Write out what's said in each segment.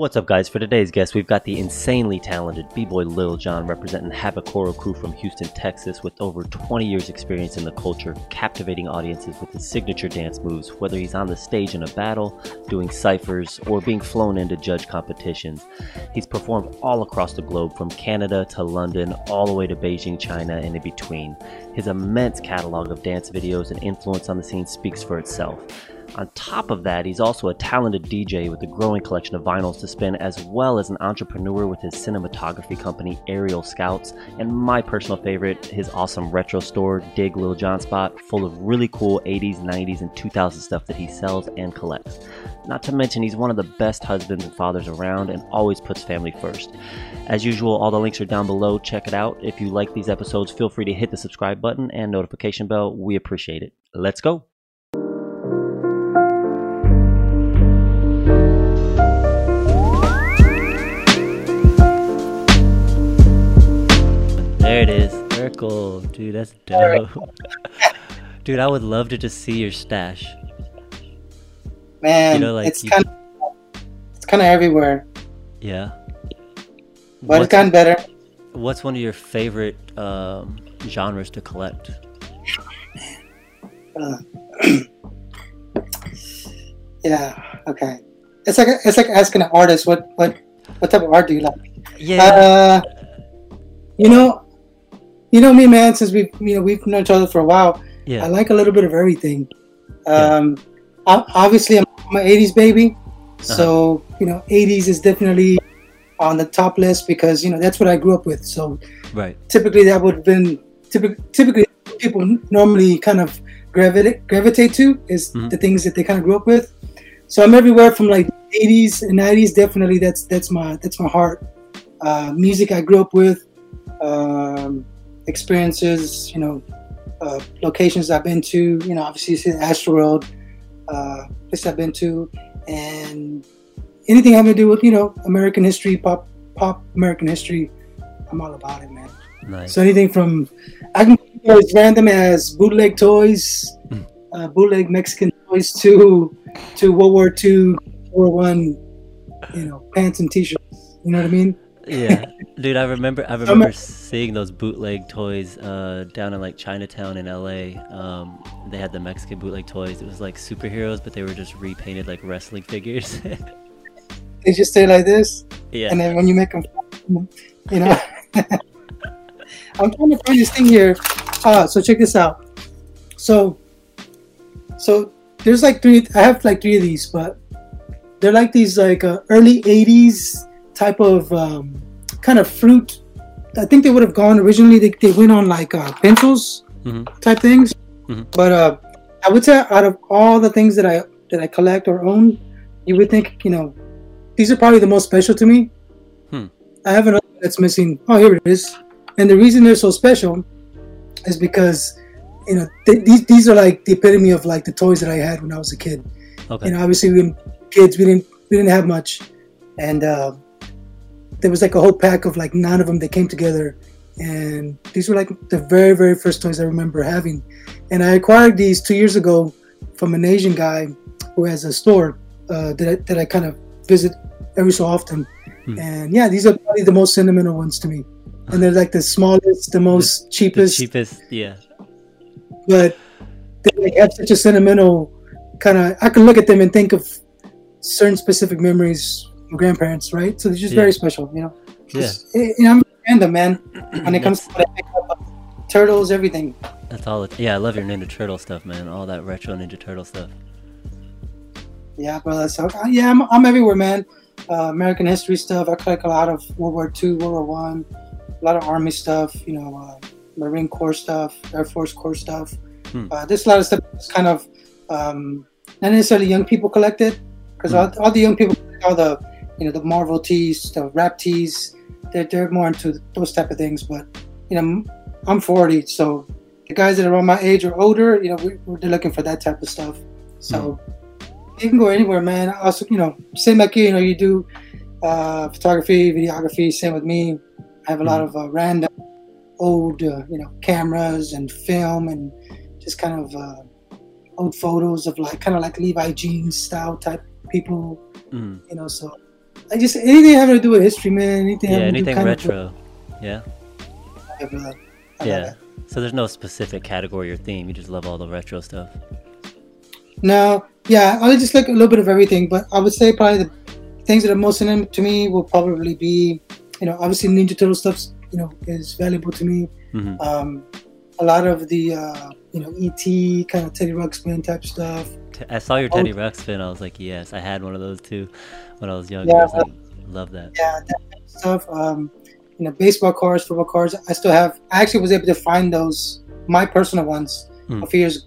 What's up, guys? For today's guest, we've got the insanely talented B-boy Lil John representing Havikoro crew from Houston, Texas, with over 20 years' experience in the culture, captivating audiences with his signature dance moves, whether he's on the stage in a battle, doing ciphers, or being flown in to judge competitions. He's performed all across the globe, from Canada to London, all the way to Beijing, China, and in between. His immense catalog of dance videos and influence on the scene speaks for itself. On top of that, he's also a talented DJ with a growing collection of vinyls to spin, as well as an entrepreneur with his cinematography company, Aerial Scouts, and my personal favorite, his awesome retro store, Dig Lil John Spot, full of really cool 80s, 90s, and 2000s stuff that he sells and collects. Not to mention, he's one of the best husbands and fathers around and always puts family first. As usual, all the links are down below. Check it out. If you like these episodes, feel free to hit the subscribe button and notification bell. We appreciate it. Let's go. There it is. Circle. Dude, that's dope. Dude, I would love to just see your stash. Man, You know, like, it's kind of it's kind of everywhere, Yeah. but What's, it's gotten better. what's one of your favorite um, genres to collect? Uh, yeah, okay. It's like it's like asking an artist what what what type of art do you like? Yeah. Uh, you know, you know me, man. Since we you know we've known each other for a while, yeah. I like a little bit of everything. Um, o- obviously, I'm, I'm an '80s baby, Uh-huh. so you know, '80s is definitely on the top list because you know that's what I grew up with. So Right. typically that would have been typically, typically people normally kind of gravitate gravitate to is Mhm. the things that they kind of grew up with. So I'm everywhere from like 80s and 90s. Definitely, that's that's my that's my heart. Uh, music I grew up with, um, experiences, you know, uh, locations I've been to. You know, obviously, you see the Astroworld, uh, place I've been to, and anything having to do with you know American history, pop pop American history. I'm all about it, man. Nice. So anything from I can go as random as bootleg toys, Mm. uh, bootleg Mexican toys to to World War II, World War One, you know, pants and t-shirts. You know what I mean? Yeah. Dude, I remember I remember seeing those bootleg toys uh, down in like Chinatown in LA. Um, they had the Mexican bootleg toys. It was like superheroes, but they were just repainted like wrestling figures. They just stay like this, yeah. and then when you make them, you know. I'm trying to find this thing here. Uh, so check this out. So, so there's like three. I have like three of these, but they're like these like uh, early '80s type of um, kind of fruit. I think they would have gone originally. They, they went on like uh, pencils Mhm. type things. Mhm. But uh, I would say out of all the things that I that I collect or own, you would think you know these are probably the most special to me. Hmm. I have another that's missing. Oh, here it is. And the reason they're so special is because you know th- these these are like the epitome of like the toys that I had when I was a kid. Okay. You know, obviously we kids we didn't we didn't have much, and uh, there was like a whole pack of like nine of them that came together, and these were like the very very first toys I remember having, and I acquired these two years ago from an Asian guy who has a store uh, that I, that I kind of visit every so often, Hmm. and yeah, these are probably the most sentimental ones to me, and they're like the smallest, the most the cheapest, cheapest. Yeah. but they like, have such a sentimental kind of. I can look at them and think of certain specific memories grandparents, right? So they're just Yeah. very special, you know. Yeah. Just- eh, you know, I'm random, man. When it comes to what I pick up, turtles, everything. That's all. It, yeah, I love your Ninja Turtle stuff, man. All that retro Ninja Turtle stuff. Yeah, brother. So uh, yeah, I'm, I'm everywhere, man. Uh, American history stuff. I collect a lot of World War II, World War One, a lot of Army stuff. You know, uh, Marine Corps stuff, Air Force Corps stuff. Hmm. Uh, there's a lot of stuff that's kind of um, not necessarily young people collected, because Hmm. all, all the young people, all the you know the Marvel tees, the rap tees, they're they're more into those type of things. But you know, I'm 40, so the guys that are around my age or older, you know, we, we're they're looking for that type of stuff. So you can go anywhere, man. Also, you know, same like you, you know, you do uh, photography, videography. Same with me. I have a lot of uh, random old, uh, you know, cameras and film and just kind of uh, old photos of like kind of like Levi jeans style type people. Mm. You know, so I just anything having to do with history, man. Anything Yeah, having to do anything retro. Yeah. Of, yeah. I love Yeah. it. So there's no specific category or theme. You just love all the retro stuff. No, yeah, I just like a little bit of everything, but I would say probably the things that are most in to me will probably be, you know, obviously Ninja Turtle stuff, you know, is valuable to me. hmm Um, a lot of the, uh, you know, ET kind of Teddy Ruxpin type stuff. I saw your Oh. Teddy Ruxpin. I was like, yes, I had one of those too when I was younger. Yeah. I was like, love that. Yeah, that stuff. Um, you know, baseball cards, football cards. I still have. I actually was able to find those, my personal ones, Hmm. a few years,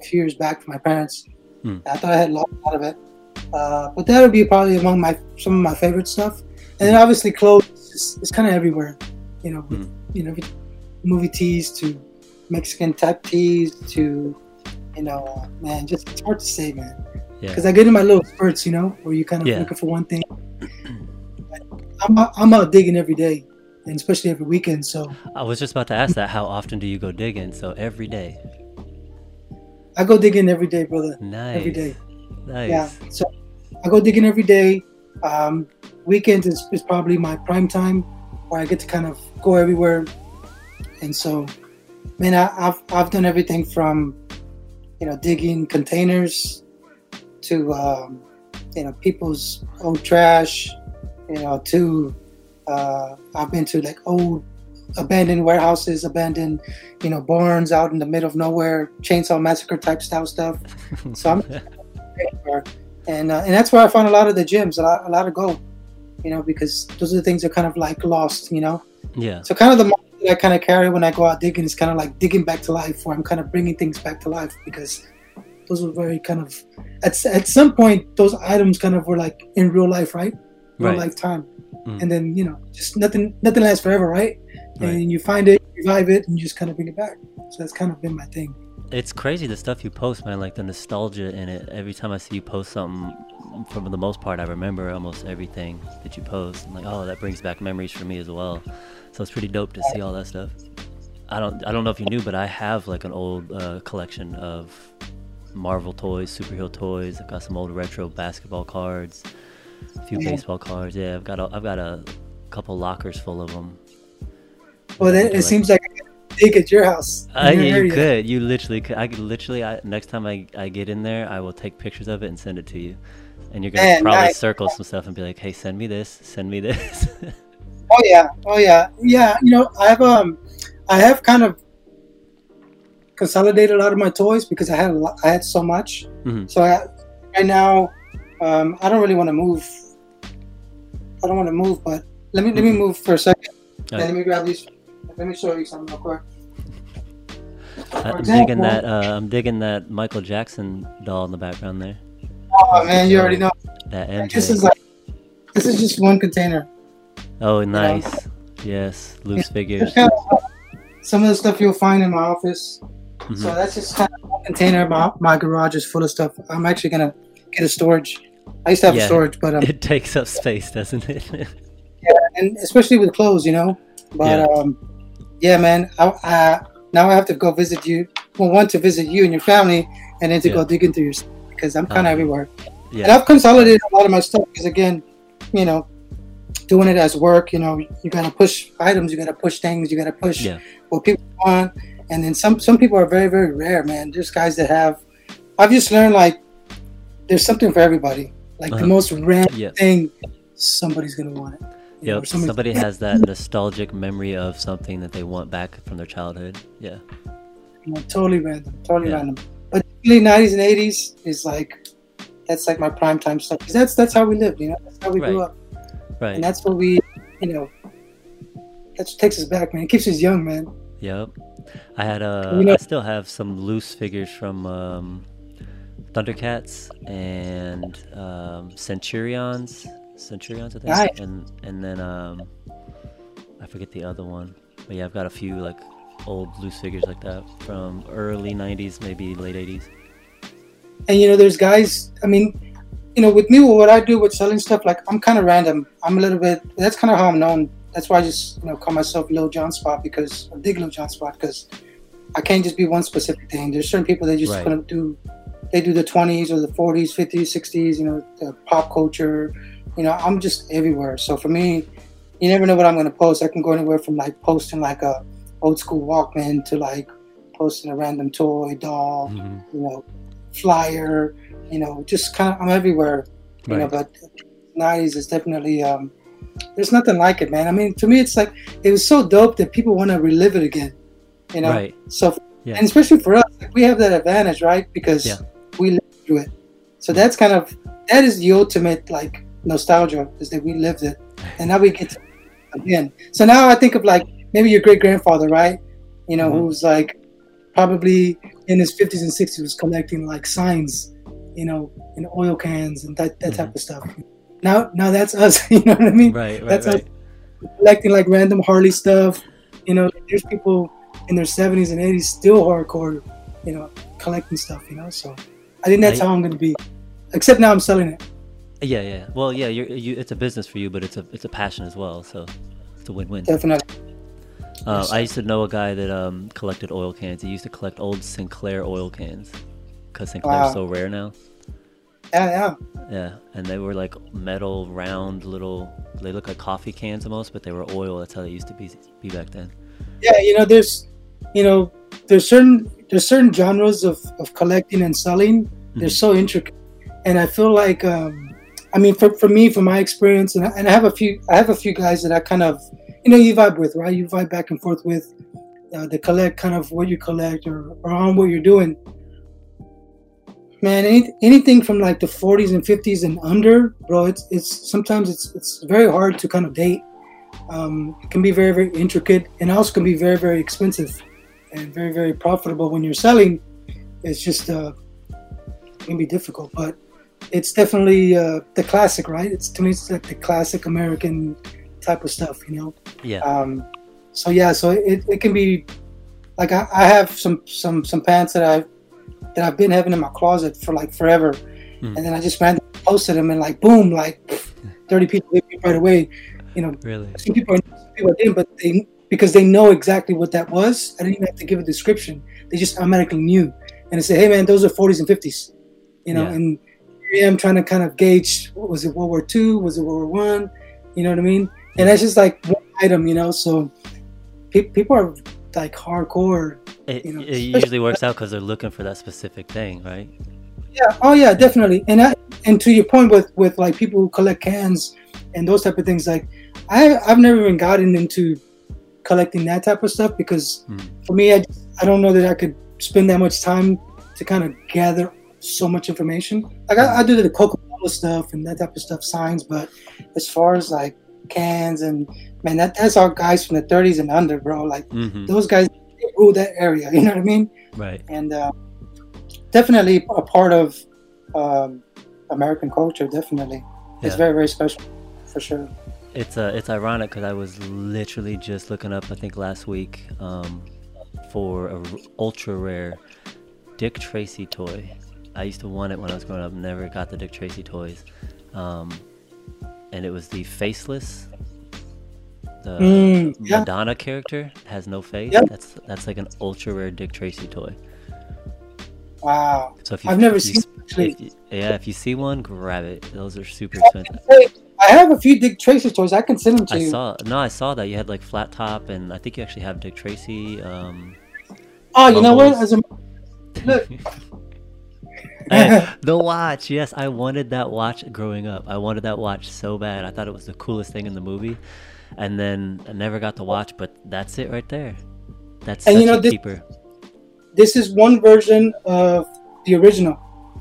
a few years back from my parents. Hmm. I thought I had lost a lot of it, uh, but that would be probably among my some of my favorite stuff. And then obviously clothes is, kind of everywhere. You know, Hmm. you know, movie tees to Mexican type tees to, you know, man, just it's hard to say, man Yeah. because I get in my little spurts, you know, where you kind of Yeah. looking for one thing. I'm out, I'm out digging every day, and especially every weekend. So I was just about to ask that. How often do you go digging? So every day. I go digging every day, brother. Nice. Every day. Nice. Yeah. So I go digging every day. Um, weekends is, is probably my prime time where I get to kind of go everywhere. And so, man, I, I've I've done everything from, you know, digging containers to, um, you know, people's old trash, you know, to uh, I've been to like old abandoned warehouses, abandoned, you know, barns out in the middle of nowhere, chainsaw massacre type style stuff So I'm- and uh, and that's where I found a lot of the gyms, a lot, a lot of gold, you know, because those are the things that are kind of like lost, you know. yeah. So kind of the I kind of carry when I go out digging is kind of like digging back to life, where I'm kind of bringing things back to life because those were very kind of at at some point those items kind of were like in real life, right? Real Right. life time, Mm. and then you know just nothing nothing lasts forever, right? Right. And you find it, revive it, and you just kind of bring it back. So that's kind of been my thing. It's crazy the stuff you post, man. Like the nostalgia in it. Every time I see you post something, for the most part, I remember almost everything that you post. I'm like, oh, that brings back memories for me as well. So it's pretty dope to see all that stuff. I don't, I don't know if you knew, but I have like an old uh, collection of Marvel toys, superhero toys. I've got some old retro basketball cards, a few Yeah. baseball cards. Yeah, I've got, a, I've got a couple lockers full of them. Well, then it seems like I dig at your house. Uh, in yeah, you could. You literally could. I could literally. I, next time I, I get in there, I will take pictures of it and send it to you. And you're gonna Man, probably nice. circle some stuff and be like, "Hey, send me this. Send me this." Oh yeah, oh yeah, yeah. You know, I have um, I have kind of consolidated a lot of my toys because I had a lot, I had so much. Mhm. So I, right now, um, I don't really want to move. I don't want to move, but let me let me Mhm. move for a second. Let me grab these. Let me show you something real quick. I'm example- digging that. Uh, I'm digging that Michael Jackson doll in the background there. Oh man, you already know. That MJ. This is like this is just one container. Oh, nice. Yes, loose figures. Some of the stuff you'll find in my office. So Mhm. that's just kind of container. My, my garage is full of stuff. I'm actually gonna get a storage. I used to have Yeah. a storage, but um, It takes up space, doesn't it? Yeah, and especially with clothes, you know. But Yeah. um, yeah, man. I, I now I have to go visit you. Well, one to visit you and your family, and then to go Yeah. dig into your stuff because I'm kind of Uh-huh. everywhere. And yeah. I've consolidated a lot of my stuff because again, you know, doing it as work, you know, you gotta push items, you gotta push things, you gotta push Yeah. what people want. And then some some people are very very rare, man. There's guys that have. I've just learned like there's something for everybody. Like Uh-huh. the most random Yeah. thing, somebody's gonna want it. You know, Yep. somebody's- Somebody has that nostalgic memory of something that they want back from their childhood. Yeah. you know, totally random, totally Yeah. random. But the 90s and 80s is like that's like my prime time stuff. 'Cause that's that's how we lived, you know. That's how we grew up, Right. and that's what we, you know. That takes us back, man. It keeps us young, man. Yep. I had uh You know- I still have some loose figures from um, Thundercats and um, Centurions. Centurions, I think. Nice. And and then um, I forget the other one. But yeah, I've got a few like old loose figures like that from early '90s, maybe late '80s. and you know there's guys i mean you know with me what i do with selling stuff like i'm kind of random i'm a little bit that's kind of how i'm known that's why i just you know call myself lil john spot because i dig lil john spot because i can't just be one specific thing there's certain people that just Right. couldn't do they do the 20s or the 40s 50s 60s you know the pop culture you know, I'm just everywhere. So for me, you never know what I'm gonna post. I can go anywhere from like posting like a old school Walkman to like posting a random toy, doll, Mhm. you know, flyer, you know, just kind of I'm everywhere, you know. But '90s is definitely um, there's nothing like it, man. I mean, to me, it's like it was so dope that people want to relive it again, you know. Right. So, Yeah. and especially for us, like, we have that advantage, right? Because Yeah. we lived through it. So that's kind of that is the ultimate like nostalgia is that we lived it, and now we get to again. So now I think of like maybe your great grandfather, right? You know, Mhm. who's like probably in his fifties and sixties was collecting like signs, you know, in oil cans and that that Mhm. type of stuff. Now, now that's us. You know what I mean? Right. Right. That's right. collecting like random Harley stuff. You know, there's people in their 70s and 80s still hardcore, you know, collecting stuff. You know, so I think that's I- how I'm gonna be. Except now I'm selling it. Yeah. Yeah. Well, yeah. You're, you. It's a business for you, but it's a it's a passion as well. So it's a win-win. Definitely. Uh, I used to know a guy that um, collected oil cans. He used to collect old Sinclair oil cans because Sinclair's Wow. so rare now. Yeah, yeah. Yeah, and they were like metal, round, little. They look like coffee cans almost, but they were oil. That's how they used to be be back then. Yeah, you know, there's, you know, there's certain there's certain genres of, of collecting and selling. They're Mhm. so intricate, and I feel like, um, I mean, for, for me, from my experience, and I, and I have a few, I have a few guys that I kind of, you know, you vibe with, right? You vibe back and forth with, uh, they collect kind of what you collect or, or on what you're doing. Man, any, anything from like the 40s and 50s and under, bro, it's it's sometimes it's it's very hard to kind of date. Um, it can be very very intricate and also can be very very expensive and very very profitable when you're selling. It's just uh, it can be difficult, but it's definitely uh, the classic, right? It's to me it's like the classic American type of stuff, you know. Yeah. Um, so yeah, so it, it can be like I, I have some some some pants that I that I've been having in my closet for like forever, Mhm. and then I just randomly posted them and like boom, like thirty people hit me right away. You know, Really? some people, some people didn't, but they because they know exactly what that was. I didn't even have to give a description. They just automatically knew, and they say, "Hey, man, those are 40s and 50s," you know. Yeah. And here I am trying to kind of gauge: what was it World War II? Was it World War One? You know what I mean? And that's just like one item, you know. So pe- people are like hardcore. It, You know, it usually works out because they're looking for that specific thing, right? Yeah. Oh yeah, definitely. And I, and to your point with with like people who collect cans and those type of things, like I I've never even gotten into collecting that type of stuff because Hmm. for me, I just, I don't know that I could spend that much time to kind of gather so much information. Like I, I do the Coca Cola stuff and that type of stuff, signs, but as far as like cans and man, that that's all guys from the 30s and under, bro. Like Mm-hmm. those guys they rule that area. You know what I mean? Right. and uh, definitely a part of um, American culture. Definitely, it's very very special for sure. It's uh, it's ironic because I was literally just looking up, I think last week, um, for a r- ultra rare Dick Tracy toy. I used to want it when I was growing up. Never got the Dick Tracy toys, um, and it was the faceless, the Mm, yeah. Madonna character has no face. Yep. That's that's like an ultra rare Dick Tracy toy. Wow, So if you, I've never if you seen if you- yeah, if you see one, grab it. Those are super expensive. I have a few Dick Tracy toys. I can send them to I you. saw no, I saw that you had like flat top, and I think you actually have Dick Tracy. Um, oh, you know what? As a, look, Hey, the watch, yes, I wanted that watch growing up. I wanted that watch so bad. I thought it was the coolest thing in the movie, and then I never got the watch. But that's it right there. That's And you know, this- keeper. this is one version of the original.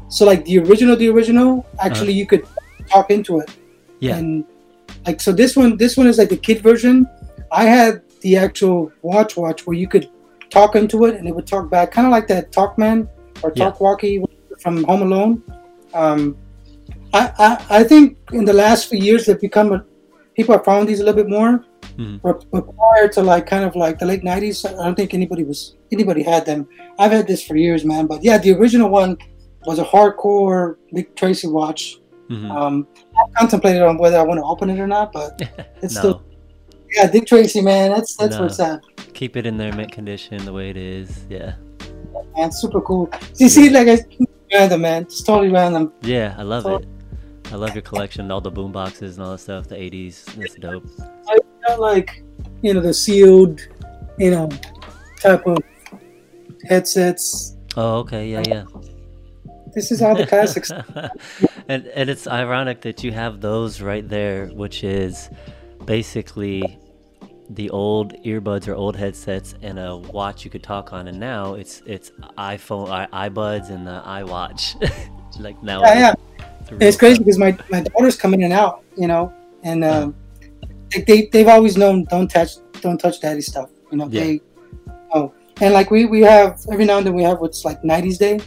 So like the original, the original, actually you could talk into it. Uh-huh. Yeah, And like so this one this one is like the kid version. I had the actual watch watch where you could talk into it and it would talk back, kind of like that Talkman or Yeah. From Home Alone. Um, I, I I think in the last few years they've become a, people have found these a little bit more. Mhm. But, but prior to like kind of like the late '90s, I don't think anybody was anybody had them. I've had this for years, man. But yeah, the original one was a hardcore Dick Tracy watch. Mhm. Um, I contemplated on whether I want to open it or not, but it's no, still yeah, Dick Tracy, man. That's that's No. where it's keep it in their mint condition the way it is. Yeah, Man, super cool. You see, like I random, man. It's totally random. yeah, I love it. I love your collection, all the boom boxes and all that stuff. The '80s, that's dope. I got like, you know, the sealed, you know, type of headsets. Oh, okay, yeah, yeah. This is all the classics. and and it's ironic that you have those right there, which is basically the old earbuds or old headsets and a watch you could talk on, and now it's it's iPhone, i iBuds, and the iWatch. like now, yeah, yeah. It's, it's crazy because my my daughters come in and out, you know, and um, they they've always known don't touch don't touch daddy stuff, you know. Yeah. They oh, and like we we have every now and then we have what's like '90s day,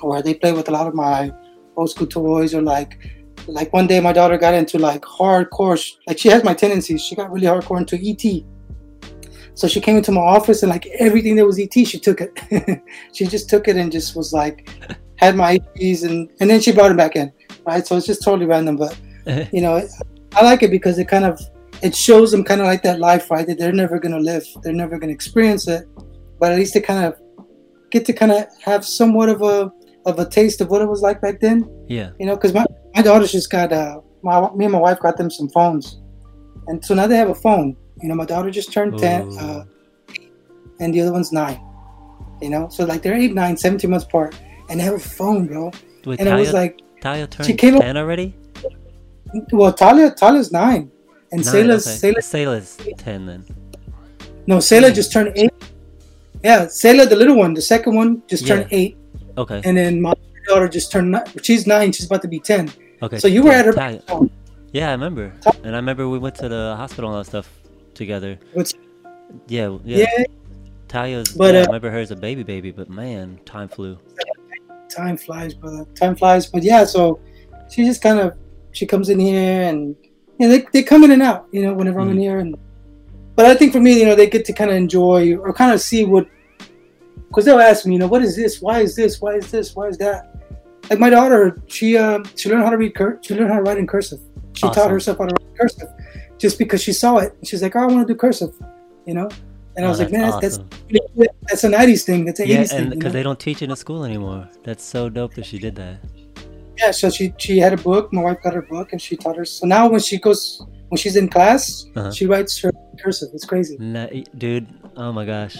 where they play with a lot of my old school toys or like like one day my daughter got into like hardcore like she has my tendencies she got really hardcore into et so she came into my office and like everything that was et she took it. She just took it and just was like had my ets and and then she brought it back in right? So it's just totally random but you know i like it because it kind of it shows them kind of like that life right? That they're never going to live they're never going to experience it but at least they kind of get to kind of have somewhat of a of a taste of what it was like back then. Yeah. You know, because my, my daughter's just got uh, my me and my wife got them some phones, and so now they have a phone. You know, my daughter just turned Ooh. ten, uh, and the other one's nine. You know, so like they're eight, nine, 17 months apart, and they have a phone, bro. Wait, and Talia, it was like Talia turned she came ten up, already. Well, Talia Talia's nine, and nine, Sayla's okay. Sayla's, Sayla's ten then. No, Sayla just turned eight. Yeah, Sayla, the little one, the second one, just turned yeah. eight. Okay. And then my daughter just turned nine. She's nine. She's about to be ten. Okay. So you were at her. Yeah, I remember. And I remember we went to the hospital and all that stuff together. What's? Yeah, yeah. yeah. Talia's. But yeah, uh, I remember her as a baby, baby. But man, time flew. Time flies, brother. Time flies. But yeah, so she just kind of she comes in here and you know, they they come in and out. You know, whenever mm-hmm. I'm in mm-hmm. here and. But I think for me, you know, they get to kind of enjoy or kind of see what because they'll ask me, you know, what is this? Why is this? Why is this? Why is that? Like my daughter, she uh, she learned how to read cur- she learned how to write in cursive. She awesome. taught herself how to write cursive just because she saw it. She's like, oh, I want to do cursive, you know. And I was like, man, awesome. that's that's a '90s thing. That's a yeah, 80s and because they don't teach it in school anymore. That's so dope that she did that. Yeah, so she she had a book. My wife got her book, and she taught her. So now when she goes when she's in class, uh-huh. she writes her cursive. It's crazy. Nah, dude, oh my gosh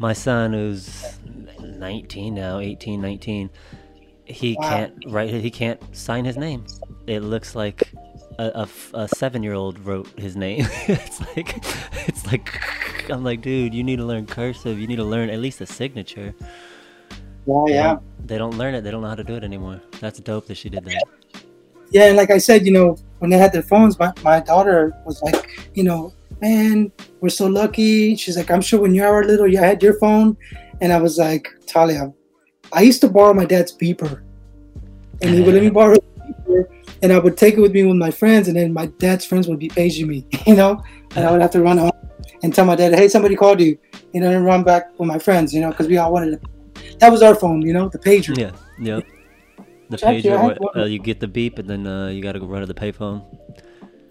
my son who's 19 now 18 19 he wow. can't write he can't sign his name. It looks like a, a, a seven year old wrote his name. It's like it's like i'm like dude you need to learn cursive. You need to learn at least a signature. Yeah they yeah. don't, they don't learn it. They don't know how to do it anymore. That's dope that she did that. Yeah and like i said you know when they had their phones my, my daughter was like you know man, we're so lucky. She's like, I'm sure when you were little, you had your phone. And I was like, Talia, I used to borrow my dad's beeper. And he would let me borrow beeper, and I would take it with me with my friends, and then my dad's friends would be paging me, you know? And I would have to run home and tell my dad, hey, somebody called you, you know, and run back with my friends, you know, because we all wanted to. That was our phone, you know, the pager. Yeah, yeah. The pager, uh, you get the beep, and then uh, you got to go run to the payphone.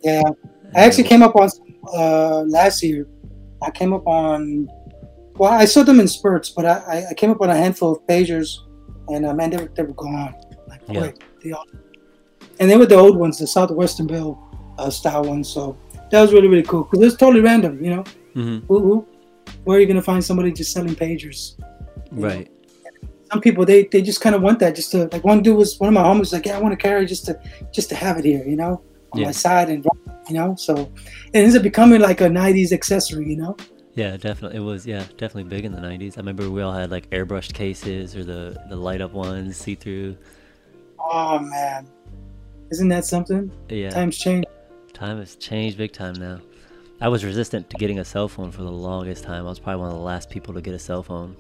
Yeah. I actually came up on uh, last year. I came up on, well, I saw them in spurts, but I, I came up on a handful of pagers, and uh, man, they were, they were gone. Like, yeah. quick. They all, and they were the old ones, the Southwestern Bell uh, style ones. So that was really, really cool because it's totally random, you know? Mm-hmm. Who, who, where are you going to find somebody just selling pagers? Right. Know? Some people they, they just kind of want that just to like one dude was one of my homies like yeah I want to carry just to just to have it here you know on yeah. my side and you know? So it ends up becoming like a 90s accessory you know? Yeah definitely it was yeah definitely big in the 90s i remember we all had like airbrushed cases or the the light up ones see through oh man. Isn't that something? Yeah. Times change. Time has changed big time now. I was resistant to getting a cell phone for the longest time. I was probably one of the last people to get a cell phone.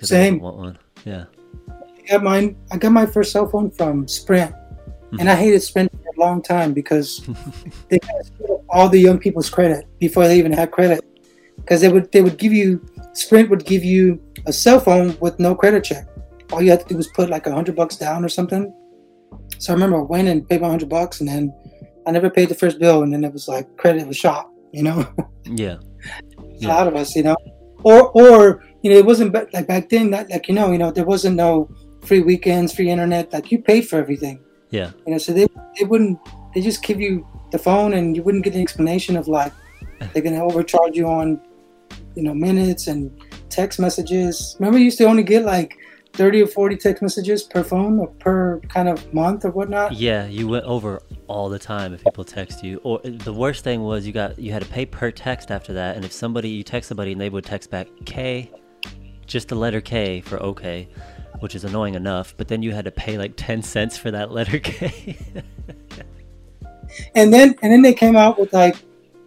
Same I didn't want one. Yeah. I got mine i got my first cell phone from sprint. Mm-hmm. and i hated sprint long time because they all the young people's credit before they even had credit. Because they would they would give you Sprint would give you a cell phone with no credit check. All you had to do was put like a hundred bucks down or something. So I remember I went and paid my hundred bucks, and then I never paid the first bill, and then it was like credit was shot. You know. Yeah. yeah. A lot of us, you know, or or you know, it wasn't like back then. That like you know, you know, there wasn't no free weekends, free internet. Like you paid for everything Yeah. You know, so they they wouldn't they just give you the phone and you wouldn't get an explanation of like they're gonna overcharge you on you know minutes and text messages. Remember, you used to only get like thirty or forty text messages per phone or per kind of month or whatnot. Yeah, you went over all the time if people text you. Or the worst thing was you got you had to pay per text after that, and if somebody you text somebody and they would text back K, just the letter K for okay, which is annoying enough. But then you had to pay like ten cents for that letter K. and then and then they came out with like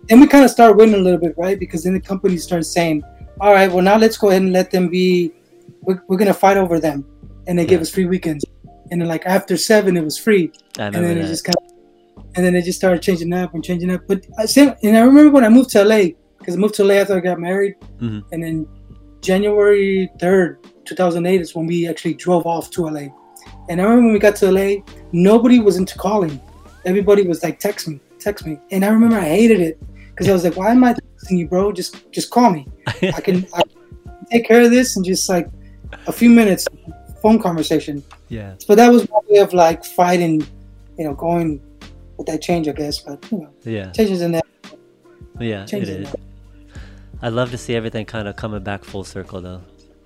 and we kind of started winning a little bit right because then the company started saying all right well now let's go ahead and let them be we're, we're gonna fight over them and they give Yeah. us free weekends and then like after seven it was free I and then it that. just kind of and then it just started changing up and changing up but I same, and I remember when I moved to LA because I moved to LA after I got married Mhm. and then January 3rd 2008 is when we actually drove off to LA and I remember when we got to LA nobody was into calling everybody was like text me text me and I remember I hated it because I was like why am I texting you bro just just call me I can, I can take care of this in just like a few minutes phone conversation yeah. but that was my way of like fighting, you know, going with that change, I guess. But you know, Yeah. changes in that. Yeah, it Changes in is. I'd love to see everything kind of coming back full circle though.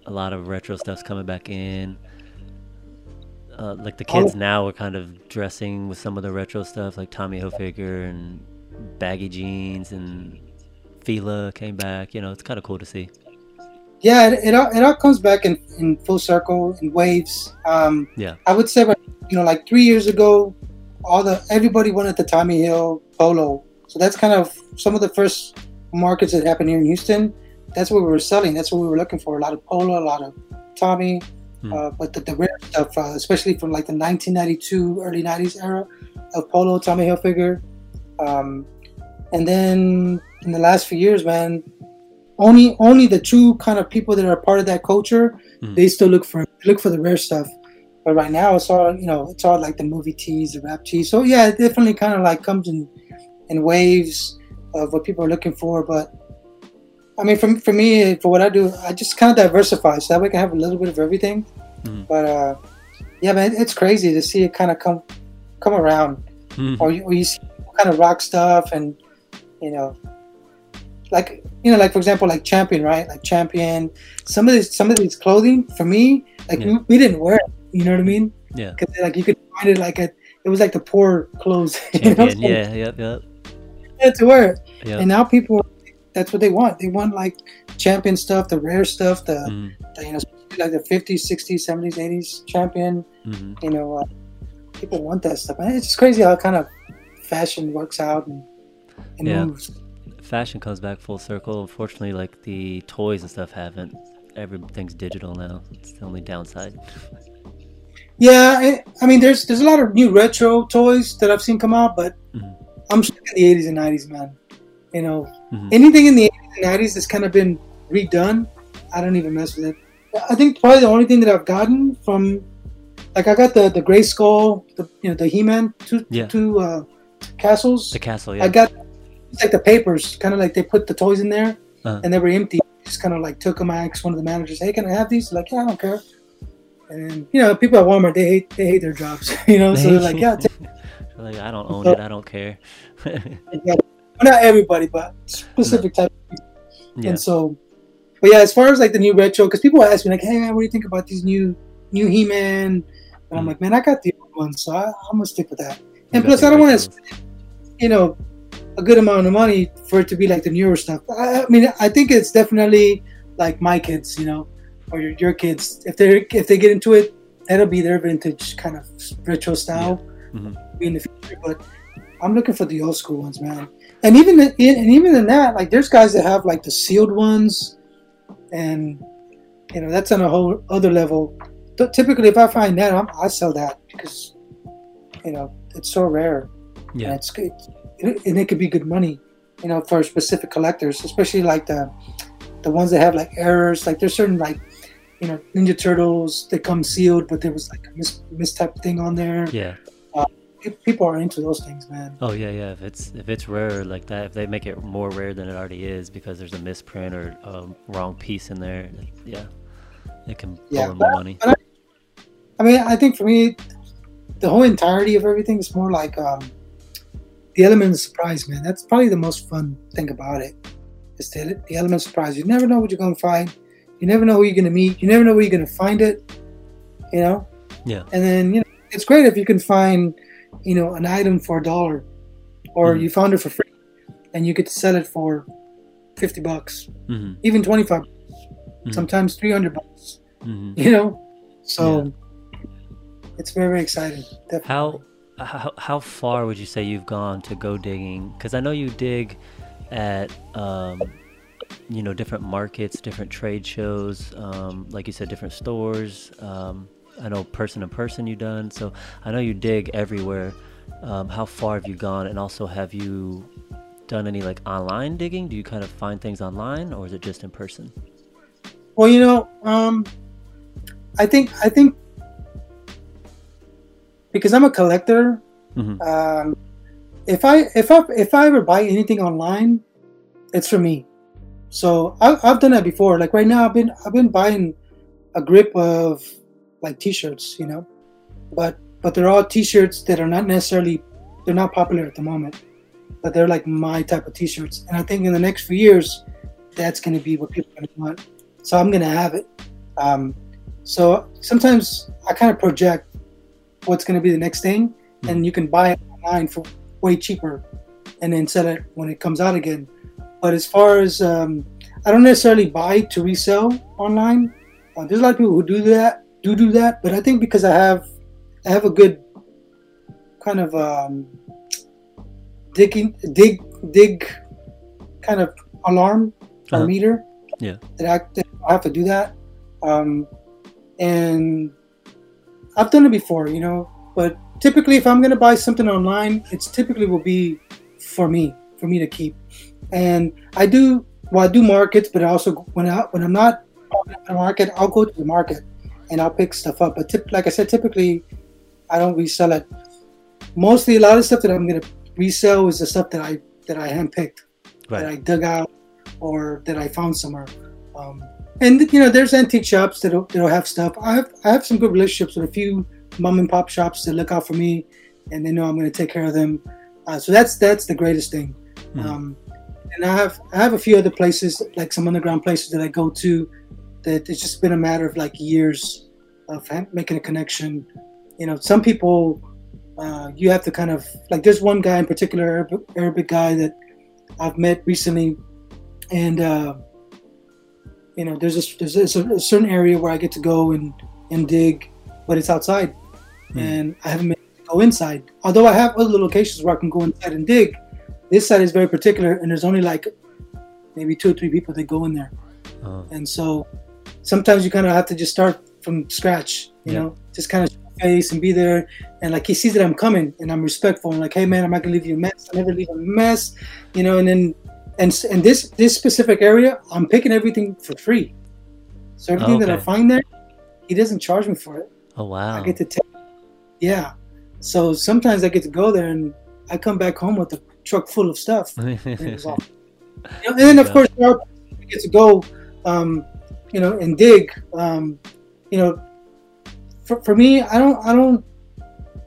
A lot of retro stuff's coming back in. Uh, like the kids now are kind of dressing with some of the retro stuff, like Tommy Hilfiger and baggy jeans and Fila came back. You know, it's kind of cool to see. Yeah, it, it all it all comes back in, in full circle in waves. Um, Yeah. I would say, you know, like three years ago, all the everybody wanted the Tommy Hill polo. So that's kind of some of the first markets that happened here in Houston. That's what we were selling. That's what we were looking for. A lot of polo, a lot of Tommy. Hmm. Uh, but the, the rare stuff, uh, especially from like the 1992, early 90s era of polo, Tommy Hilfiger. Um, and then in the last few years, man, only only the true kind of people that are part of that culture, Mhm. they still look for look for the rare stuff. But right now, it's all you know, it's all like the movie tees, the rap tees. So yeah, it definitely kind of like comes in in waves of what people are looking for. But I mean, for, for me, for what I do, I just kind of diversify so that way I can have a little bit of everything. Mhm. But uh, yeah, man, it's crazy to see it kind of come come around, Mhm. or you, or you see kind of rock stuff, and you know, like you know, like for example, like Champion, right? Like Champion. Some of these some of these clothing for me, like Yeah. we, we didn't wear it. You know what I mean? Yeah. Because like you could find it like it was like the poor clothes. you know? Champion. Yeah. Yep. you had to wear it. Yep. And now people, that's what they want. They want like champion stuff, the rare stuff, the, Mhm. the you know, like the 50s, 60s, 70s, 80s champion. Mhm. You know, uh, people want that stuff. And it's just crazy how kind of fashion works out and, and Yeah. moves. Fashion comes back full circle. Unfortunately, like the toys and stuff haven't. Everything's digital now. It's the only downside. Yeah, I, I mean, there's there's a lot of new retro toys that I've seen come out, but Mhm. I'm stuck in the 80s and 90s, man. You know, Mhm. anything in the 80s and 90s that's kind of been redone, I don't even mess with it. I think probably the only thing that I've gotten from, like, I got the the Grayskull, the you know the He-Man two Yeah. two uh, castles. The castle. Yeah. I got like the papers, kind of like they put the toys in there Uh-huh. and they were empty. Just kind of like took them. I asked one of the managers, "Hey, can I have these?" Like, yeah, I don't care. And you know, people at Walmart they hate they hate their jobs. You know, so they're like, yeah, take like I don't own it. I don't care. Yeah. Not everybody, but specific type. yeah. And so, but yeah, as far as like the new retro, because people ask me like, "Hey man, what do you think about these new new He-Man?" And I'm Mhm. like, "Man, I got the old ones, so I, I'm gonna stick with that." And plus, I don't want to, you know, a good amount of money for it to be like the newer stuff. I, I mean, I think it's definitely like my kids, you know, or your, your kids. If they if they get into it, that'll be their vintage kind of retro style Mhm. in the future. But I'm looking for the old school ones, man. And even in, and even in that, like there's guys that have like the sealed ones, and you know that's on a whole other level. Typically, if I find that, I'm, I sell that because you know it's so rare. And Yeah. it's good, and it could be good money, you know, for specific collectors, especially like the the ones that have like errors. Like there's certain like you know Ninja Turtles that come sealed, but there was like a mis, mis type thing on there. Yeah. Pe- People are into those things, man. Oh yeah, yeah. If it's if it's rare like that, if they make it more rare than it already is because there's a misprint or a wrong piece in there, yeah, it can pull Yeah. in more money. I mean, I think for me, the whole entirety of everything is more like um, the element of surprise, man. That's probably the most fun thing about it. Is the, the element of surprise. You never know what you're gonna find. You never know who you're gonna meet. You never know where you're gonna find it. You know. Yeah. And then you know it's great if you can find, you know, an item for a dollar, or Mhm. you found it for free, and you get to sell it for fifty bucks, hmm even twenty five, Mhm. sometimes three hundred bucks. hmm You know, so it's very very exciting. Definitely. How how how far would you say you've gone to go digging? Because I know you dig at um, you know different markets, different trade shows, um, like you said, different stores. Um, I know person to person you done, so I know you dig everywhere. Um, how far have you gone, and also have you done any like online digging? Do you kind of find things online, or is it just in person? Well, you know, um, I think I think because I'm a collector, hmm um, if I if I if I ever buy anything online, it's for me. So I, I've done that before. Like right now, I've been I've been buying a grip of like T-shirts, you know, but but they're all T-shirts that are not necessarily they're not popular at the moment, but they're like my type of T-shirts. And I think in the next few years, that's going to be what people want. So I'm going to have it. Um, so sometimes I kind of project what's going to be the next thing, and you can buy it online for way cheaper, and then sell it when it comes out again. But as far as um, I don't necessarily buy to resell online. Uh, there's a lot of people who do that, do do that. But I think because I have, I have a good kind of um, digging, dig, dig, kind of alarm or Uh-huh. meter. Yeah. That I, that I have to do that, um, and I've done it before, you know. But typically, if I'm gonna buy something online, it's typically will be for me, for me to keep. And I do, well, I do markets, but I also when I when I'm not market, I'll go to the market and I'll pick stuff up. But tip, like I said, typically I don't resell it. Mostly, a lot of stuff that I'm gonna resell is the stuff that I that I handpicked, that I dug out, or that I found somewhere. Um, and you know, there's antique shops that'll that'll have stuff. I have I have some good relationships with a few mom and pop shops that look out for me, and they know I'm to take care of them. Uh, so that's that's the greatest thing. Mhm. Um, and I have I have a few other places like some underground places that I go to that it's just been a matter of like years of making a connection. You know, some people uh, you have to kind of like. There's one guy in particular, Arabic, Arabic guy that I've met recently, and uh, you know, there's a, there's a, a certain area where I get to go and and dig, but it's outside, Hmm. and I haven't been able to go inside. Although I have other locations where I can go inside and dig, this side is very particular, and there's only like maybe two or three people that go in there, Uh, and so sometimes you kind of have to just start from scratch. You Yeah. know, just kind of face and be there, and like he sees that I'm coming, and I'm respectful, and like, hey man, I'm not gonna leave you a mess. I never leave a mess, you know, and then. And, and this this specific area, I'm picking everything for free. So everything that I find there, he doesn't charge me for it. oh wow. I get to take. Yeah. So sometimes I get to go there and I come back home with a truck full of stuff. And, You know, and then of Yeah. course there are places we get to go, um, you know, and dig. Um, you know, for, for me, I don't, I don't.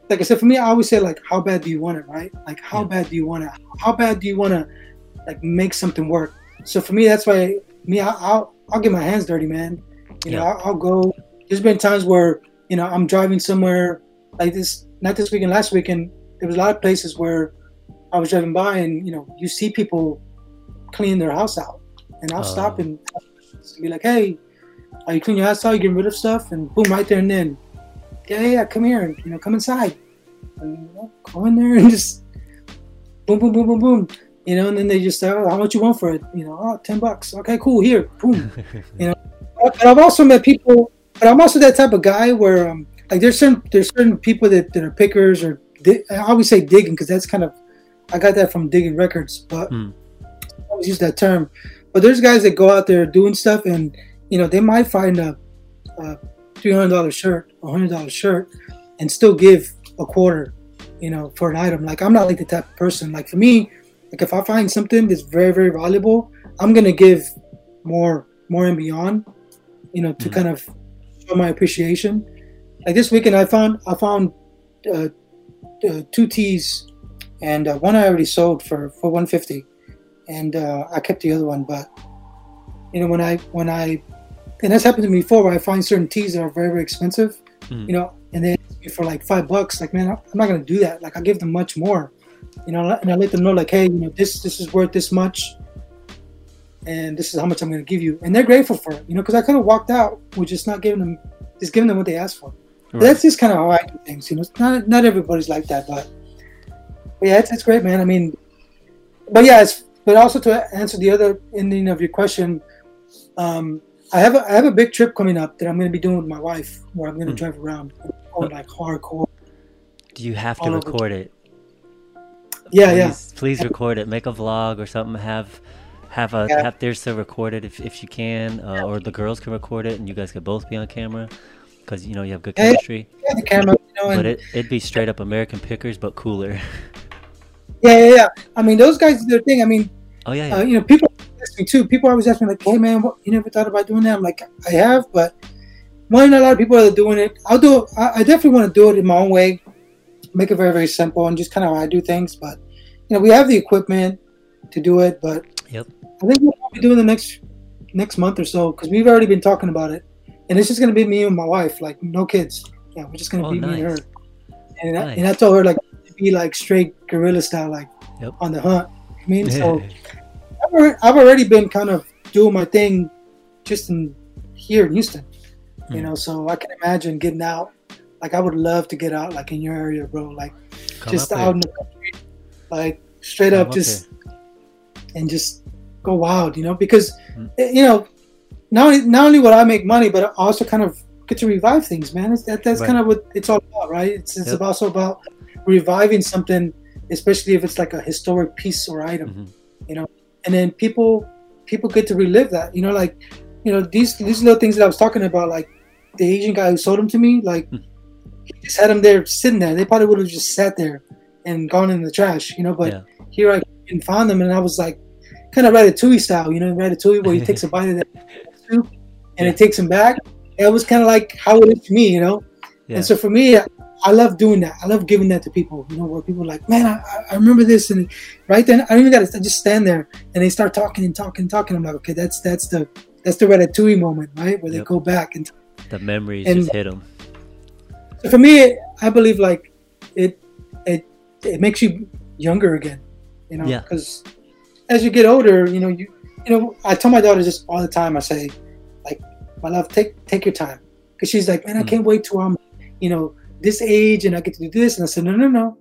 Like I said, for me, I always say like, how bad do you want it, right? Like, how Yeah. bad do you want it? How bad do you want to, like, make something work? So for me, that's why me, I, I'll, I'll get my hands dirty, man. You know, Yeah. I'll, I'll go. There's been times where you know I'm driving somewhere like this, not this weekend, last weekend. There was a lot of places where I was driving by, and you know, you see people cleaning their house out, and I'll stop Oh. Be like, "Hey, are you cleaning your house out? You getting rid of stuff?" And boom, right there and then, yeah, yeah, come here, and you know, come inside, and you know, go in there and just boom, boom, boom, boom, boom. You know, and then they just say, oh, how much you want for it? You know, oh, 10 bucks. Okay, cool. Here, boom. You know, but I've also met people, but I'm also that type of guy where, um, like, there's certain there's certain people that, that are pickers or di- I always say digging because that's kind of I got that from digging records, but Hmm. I always use that term. But there's guys that go out there doing stuff, and you know they might find a, a three hundred dollar shirt, a hundred dollar shirt, and still give a quarter, you know, for an item. Like I'm not like the type of person. Like for me, like if I find something that's very very valuable, I'm gonna give more more and beyond, you know, to Mhm. kind of show my appreciation. Like this weekend, I found I found uh, uh, two tees, and uh, one I already sold for for 150, and uh, I kept the other one. But you know, when I when I and that's happened to me before, where I find certain teas that are very very expensive, Mhm. you know, and then for like five bucks. Like, man, I'm not gonna do that. Like, I give them much more, you know, and I let them know like, hey, you know, this this is worth this much, and this is how much I'm gonna give you, and they're grateful for it, you know, because I could have walked out with just not giving them, just giving them what they asked for. Right. That's just kind of how I do things, you know. Not not everybody's like that, but, but yeah, it's, it's great, man. I mean, but yeah, it's, but also to answer the other ending of your question, um, I have a, I have a big trip coming up that I'm going to be doing with my wife, where I'm going to Hmm. drive around, going like hardcore. Do you have to record it? Yeah, please, yeah, Please record it. Make a vlog or something. Have have a Yeah. have Thirsa record it if, if you can, uh, or the girls can record it, and you guys could both be on camera, because you know you have good Yeah, yeah. chemistry. yeah, the camera, you know, But it it'd be straight up American Pickers, but cooler. yeah, yeah, yeah. I mean, those guys do their thing. I mean, Oh yeah, yeah. uh, you know, people ask me too. People always ask me like, "Hey, man, what, you never thought about doing that?" I'm like, I have, but one, a lot of people are doing it. I'll do. it. I, I definitely want to do it in my own way, make it very, very simple, and just kind of how I do things. But you know, we have the equipment to do it. But Yep. I think we'll be doing the next next month or so because we've already been talking about it, and it's just gonna be me and my wife, like no kids. Yeah, we're just gonna Oh, be me and her. nice. And I, and I told her like be like straight guerrilla style, like Yep. on the hunt. I mean, so. I've already, I've already been kind of doing my thing just in here in Houston, you Hmm. know, so I can imagine getting out. Like, I would love to get out, like in your area, bro. Like, Come just out here. in the country, like straight Come up, just and just go wild, you know, because, Hmm. eh, you know, not only, not only would I make money, but I also kind of get to revive things, man. It's, that, that's Right. kind of what it's all about, right? It's, it's Yep. also about reviving something, especially if it's like a historic piece or item Mhm. You know. And then people people get to relive that you know like you know these these little things that i was talking about like the asian guy who sold them to me like Hmm. he just had them there sitting there they probably would have just sat there and gone in the trash you know but Yeah. here i and found them and i was like kind of ratatouille style you know ratatouille where he takes a bite of that soup and Yeah. it takes him back it was kind of like how it is to me you know Yeah. and so for me I love doing that. I love giving that to people. You know, where people are like, man, I, I- remember this, and right then I don't even got to just stand there, and they start talking and talking and talking. I'm like, okay, that's that's the that's the Ratatouille moment, right, where they go back. And the memories and- just hit them. so for me, I believe like it it it makes you younger again. You know, Yeah. because as you get older, you know, you you know, I tell my daughter just all the time. I say, like, my love, take take your time, because she's like, man, I Mm. can't wait till I'm, you know, this age and I get to do this. And I said, no, no, no,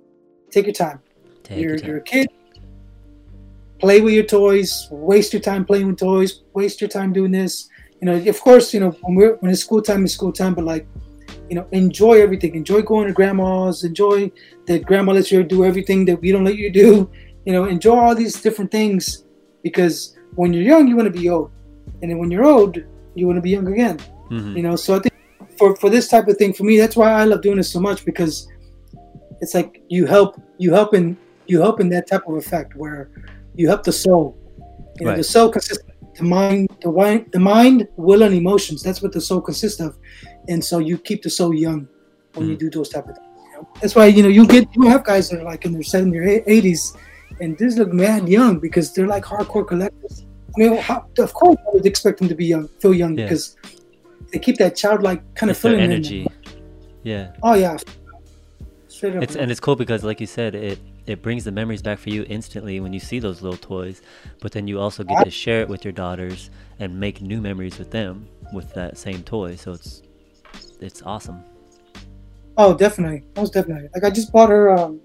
take your time. Take you're, your time. you're a kid. Play with your toys. Waste your time playing with toys. Waste your time doing this. You know, of course, you know when we're when it's school time, it's school time. But like, you know, enjoy everything. Enjoy going to grandma's. Enjoy that grandma lets you do everything that we don't let you do. You know, enjoy all these different things because when you're young, you want to be old, and then when you're old, you want to be young again Mhm. you know so i think for for this type of thing for me that's why i love doing this so much because it's like you help you help in you help in that type of effect where you help the soul you know Right. the soul consists of the mind the mind the mind will and emotions that's what the soul consists of and so you keep the soul young when you hmm. do those type of things you know? that's why you know you get you have guys that are like in their 70s or 80s and these look mad young because they're like hardcore collectors I mean, how, of course, I would expect them to be young, feel young, Yeah. because they keep that childlike kind of feeling in energy. Yeah. Oh yeah, straight up. It's and it's cool because, like you said, it it brings the memories back for you instantly when you see those little toys. But then you also get to share it with your daughters and make new memories with them with that same toy. So it's it's awesome. oh, definitely, most definitely. Like I just bought her. Um,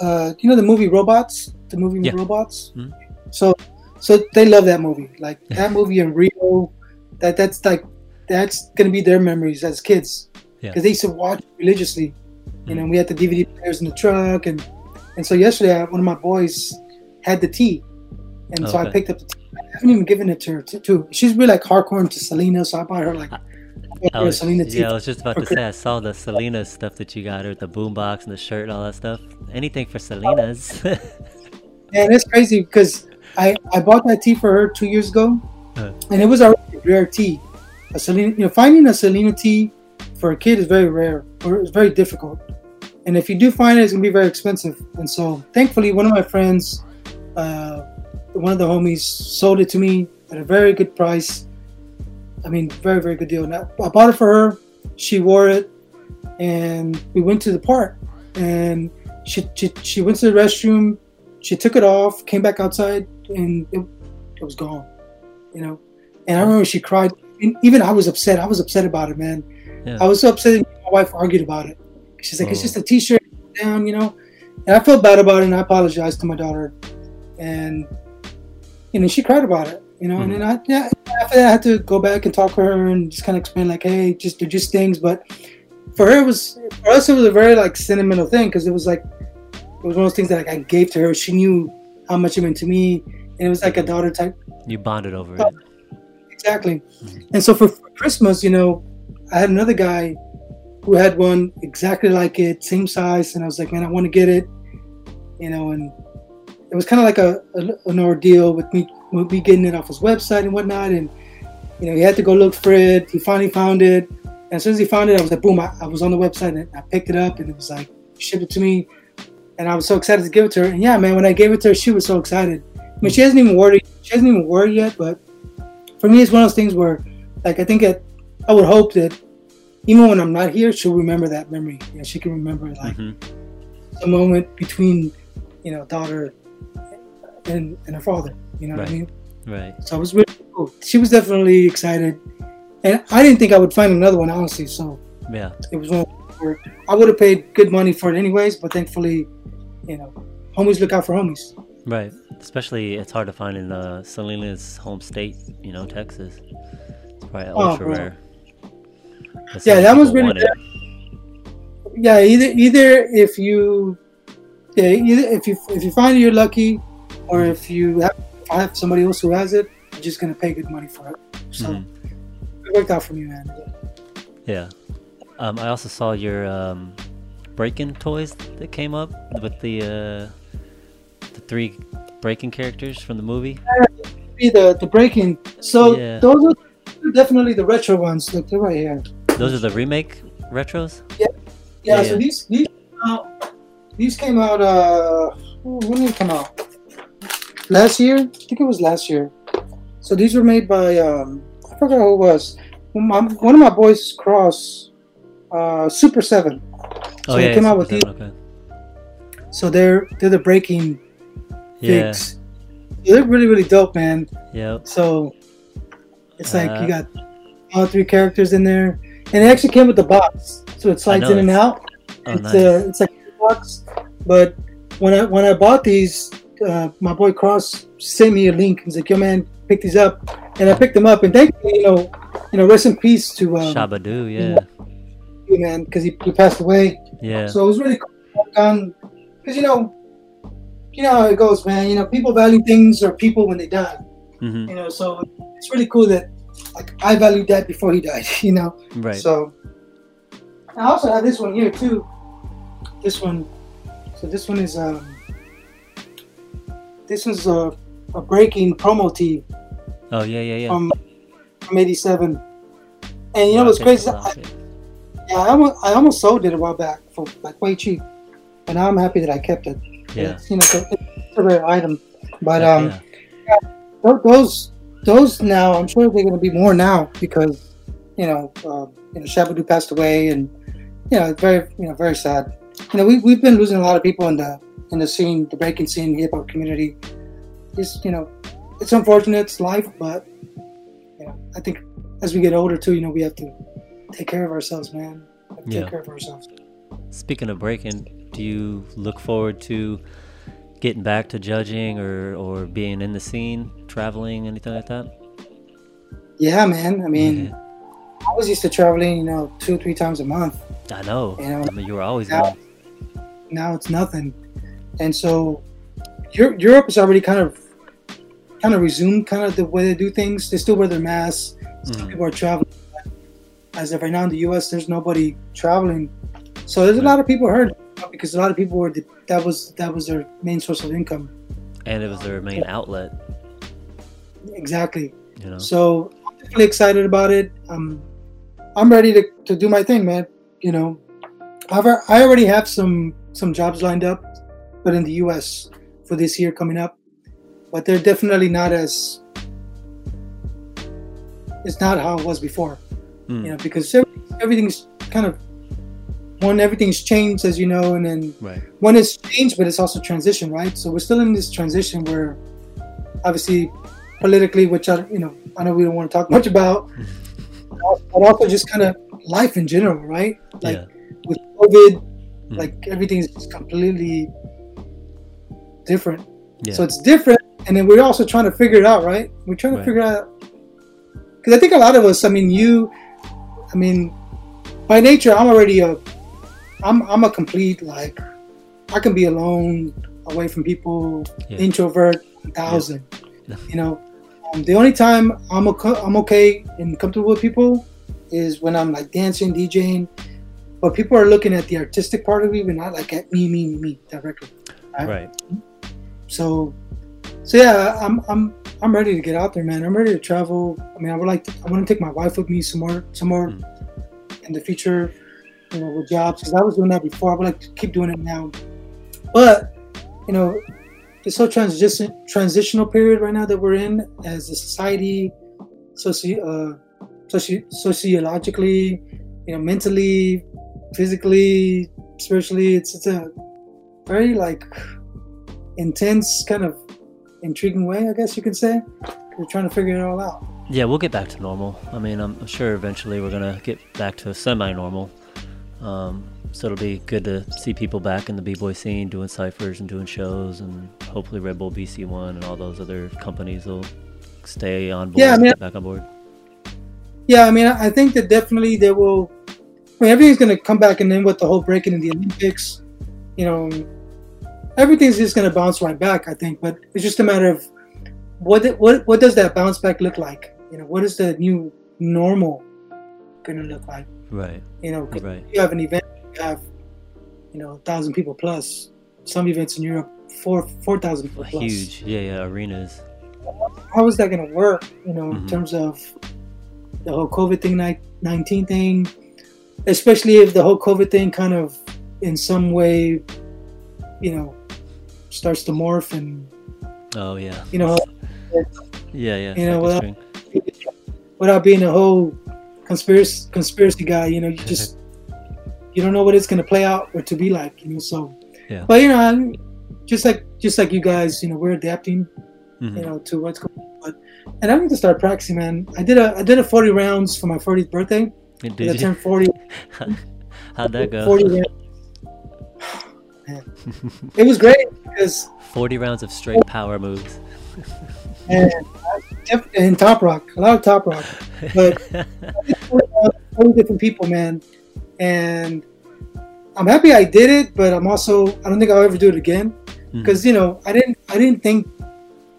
uh, you know the movie Robots, the movie Yeah. Robots. Mhm. So, so they love that movie. Like that movie in Rio. That that's like that's gonna be their memories as kids Yeah. because they used to watch religiously. You Mhm. know, we had the DVD players in the truck, and and so yesterday I, one of my boys had the tea, and so I picked up the tea. I haven't even given it to her too. She's really like hardcore into Selena, so I bought her like I was, Selena tea. yeah, I was just about to say I saw the Selena stuff that you got her, the boombox and the shirt and all that stuff. Anything for Selena's. And it's crazy because I, I bought that tea for her two years ago, Uh. and it was a rare tea. A Selena, you know, finding a Selena tea for a kid is very rare. or it's very difficult. And if you do find it, it's gonna be very expensive. And so, thankfully, one of my friends, uh, one of the homies, sold it to me at a very good price. I mean, very very good deal. Now, I bought it for her. She wore it, and we went to the park. And she she, she went to the restroom. She took it off, came back outside, and it, it was gone. You know. And I remember she cried. And even I was upset. I was upset about it, man. Yeah. I was so upset. that My wife argued about it. She's like, "It's Oh. just a T-shirt down," you know. And I felt bad about it, and I apologized to my daughter. And you know, she cried about it. You know, and mm-hmm. then I yeah, after that, I had to go back and talk to her and just kind of explain like, "Hey, just they're just things." But for her, it was for us, it was a very like sentimental thing because it was like it was one of those things that like, I gave to her. She knew how much it meant to me, and it was like a mm-hmm. daughter type You bonded over it. Exactly. And so for, for Christmas, you know, I had another guy who had one exactly like it, same size, and I was like, man, I want to get it, you know, and it was kind of like a, a an ordeal with me with me getting it off his website and whatnot, and you know, he had to go look for it. He finally found it, and as soon as he found it, I was like, boom! I, I was on the website and I picked it up, and it was like shipped it to me, and I was so excited to give it to her. And yeah, man, when I gave it to her, she was so excited. I mean, she hasn't even worn it. She hasn't even worn it yet, but for me, it's one of those things where, like, I think that I would hope that even when I'm not here, she'll remember that memory. Yeah, she can remember like hmm the moment between, you know, daughter and and her father. You know what I Right. mean? Right. So it was really cool. She was definitely excited, and I didn't think I would find another one honestly. So Yeah. it was one where I would have paid good money for it anyways, but thankfully, you know, homies look out for homies. Right. Especially, it's hard to find in uh, Selena's home state, you know, Texas. It's probably Oh, ultra rare. Yeah, that was really yeah either either if you yeah either if you if you find it you're lucky or if you have, if I have somebody else who has it you're just gonna pay good money for it so Mhm. it worked out for me man Yeah. Um, I also saw your um, Breakin' toys that came up with the uh, the three Breakin' characters from the movie. be the the breaking. So Yeah. those are definitely the retro ones. Look they're right here. Those are the remake retros. yeah, Yeah, so yeah. these these came out, these came out uh when did they come out? Last year? I think it was last year. So these were made by um I forgot who it was. One of my boys cross uh Super 7 Oh So they yeah, came yeah, out with Super Seven, so they're they're the breaking okay. figs they're really really dope man Yeah. Yep. so it's like Uh, you got all three characters in there and it actually came with the box so it slides in and out Oh, it's nice. uh, it's like a box. But when I when I bought these, uh, my boy Cross sent me a link. He's like, "Yo, man, pick these up," and I picked them up. And thankfully, you you know, you know, rest in peace to um, Shabba-Doo. Yeah. you, man, because he, he passed away. Yeah. So it was really cool. On Because you know, you know how it goes, man. You know, people value things or people when they die. hmm You know, so it's really cool that like I valued that before he died. You know. Right. So I also have this one here too. This one. So this one is um. This is a, a breaking promo tee oh yeah, yeah, yeah. from from '87. And you know what's crazy? I, yeah, I almost, I almost sold it a while back for like way cheap, and now I'm happy that I kept it. Yeah. It's, you know, it's a, it's a rare item. But um, yeah. tho- those those now i'm sure they're going to be more now because you know uh, you know Shabba-Doo passed away and you know very you know very sad you know we, we've been losing a lot of people in the in the scene the breaking scene hip hop community just you know it's unfortunate it's life but you know i think as we get older too you know we have to take care of ourselves man We have to Yeah. take care of ourselves Speaking of breaking, do you look forward to getting back to judging or or being in the scene, traveling, anything like that? yeah man i mean Yeah. i was used to traveling you know two three times a month I know. You know, I mean, you were always now- going. now it's nothing. And so Europe is already kind of kind of resumed kind of the way they do things. They still wear their masks. Still Mhm. people are traveling. As of right now in the U.S., there's nobody traveling. So there's a lot of people hurt because a lot of people were that was that was their main source of income. And it was their main outlet. Exactly. You know. So I'm really excited about it. Um, I'm ready to, to do my thing, man. You know, However, I already have some some jobs lined up, but in the U.S. for this year coming up. But they're definitely not as it's not how it was before, Mm. you know, because everything's kind of one everything's changed as you know, and then Right. one is changed, but it's also transition, right? So we're still in this transition where, obviously, politically, which I, you know, I know we don't want to talk much about, but also just kind of life in general, right? Like yeah. with COVID, Mm. like everything's just completely different. Yeah. So it's different, and then we're also trying to figure it out, right? We're trying to Right. figure out because I think a lot of us. I mean, you, I mean, by nature, I'm already a, I'm I'm a complete like, I can be alone, away from people, Yeah. introvert, thousand. Yeah. You know, um, the only time I'm okay, I'm okay and comfortable with people is when I'm like dancing, DJing. But people are looking at the artistic part of me, but not like at me, me, me, me directly. right. So, so yeah, I'm I'm I'm ready to get out there, man. I'm ready to travel. I mean, I would like to. I want to take my wife with me some more, some more Mm. in the future, you know, with jobs because I was doing that before. I would like to keep doing it now, but you know, this whole transition transitional period right now that we're in as a society, soci uh, soci sociologically, you know, mentally, physically, spiritually, it's it's a very like intense kind of intriguing way, I guess you could say. We're trying to figure it all out. Yeah, we'll get back to normal. I mean, I'm sure eventually we're gonna get back to semi-normal. Um, so it'll be good to see people back in the b-boy scene, doing ciphers and doing shows, and hopefully Red Bull BC One and all those other companies will stay on board. Yeah, I mean- back on board. Yeah, I mean, I think that definitely there will. I mean, everything's going to come back, and then with the whole breaking in the Olympics, you know, everything's just going to bounce right back. I think, but it's just a matter of what what what does that bounce back look like? You know, what is the new normal going to look like? Right, You know, 'cause right. you have an event, you have you know, a thousand people plus. Some events in Europe, four four thousand people plus. Huge. Yeah, yeah. Arenas. how is that going to work? You know, in Mhm. terms of the whole COVID thing, nineteen thing, especially if the whole COVID thing kind of, in some way, you know, starts to morph and Oh yeah. you know, Yeah, yeah. You know, string. without being a whole conspiracy conspiracy guy, you know, you just you don't know what it's going to play out or to be like, you know. So, Yeah. but you know, I'm- just like just like you guys, you know, we're adapting Mhm. you know, to what's going on. But and I need to start practicing, man. I did a I did a forty rounds for my 40th birthday. It did I you? turned 40. How'd that go? 40 rounds. It was great because 40 rounds of straight power moves. and, and top rock, a lot of top rock, but 40 different people, man. And I'm happy I did it, but I'm also I don't think I'll ever do it again mm-hmm. because you know I didn't I didn't think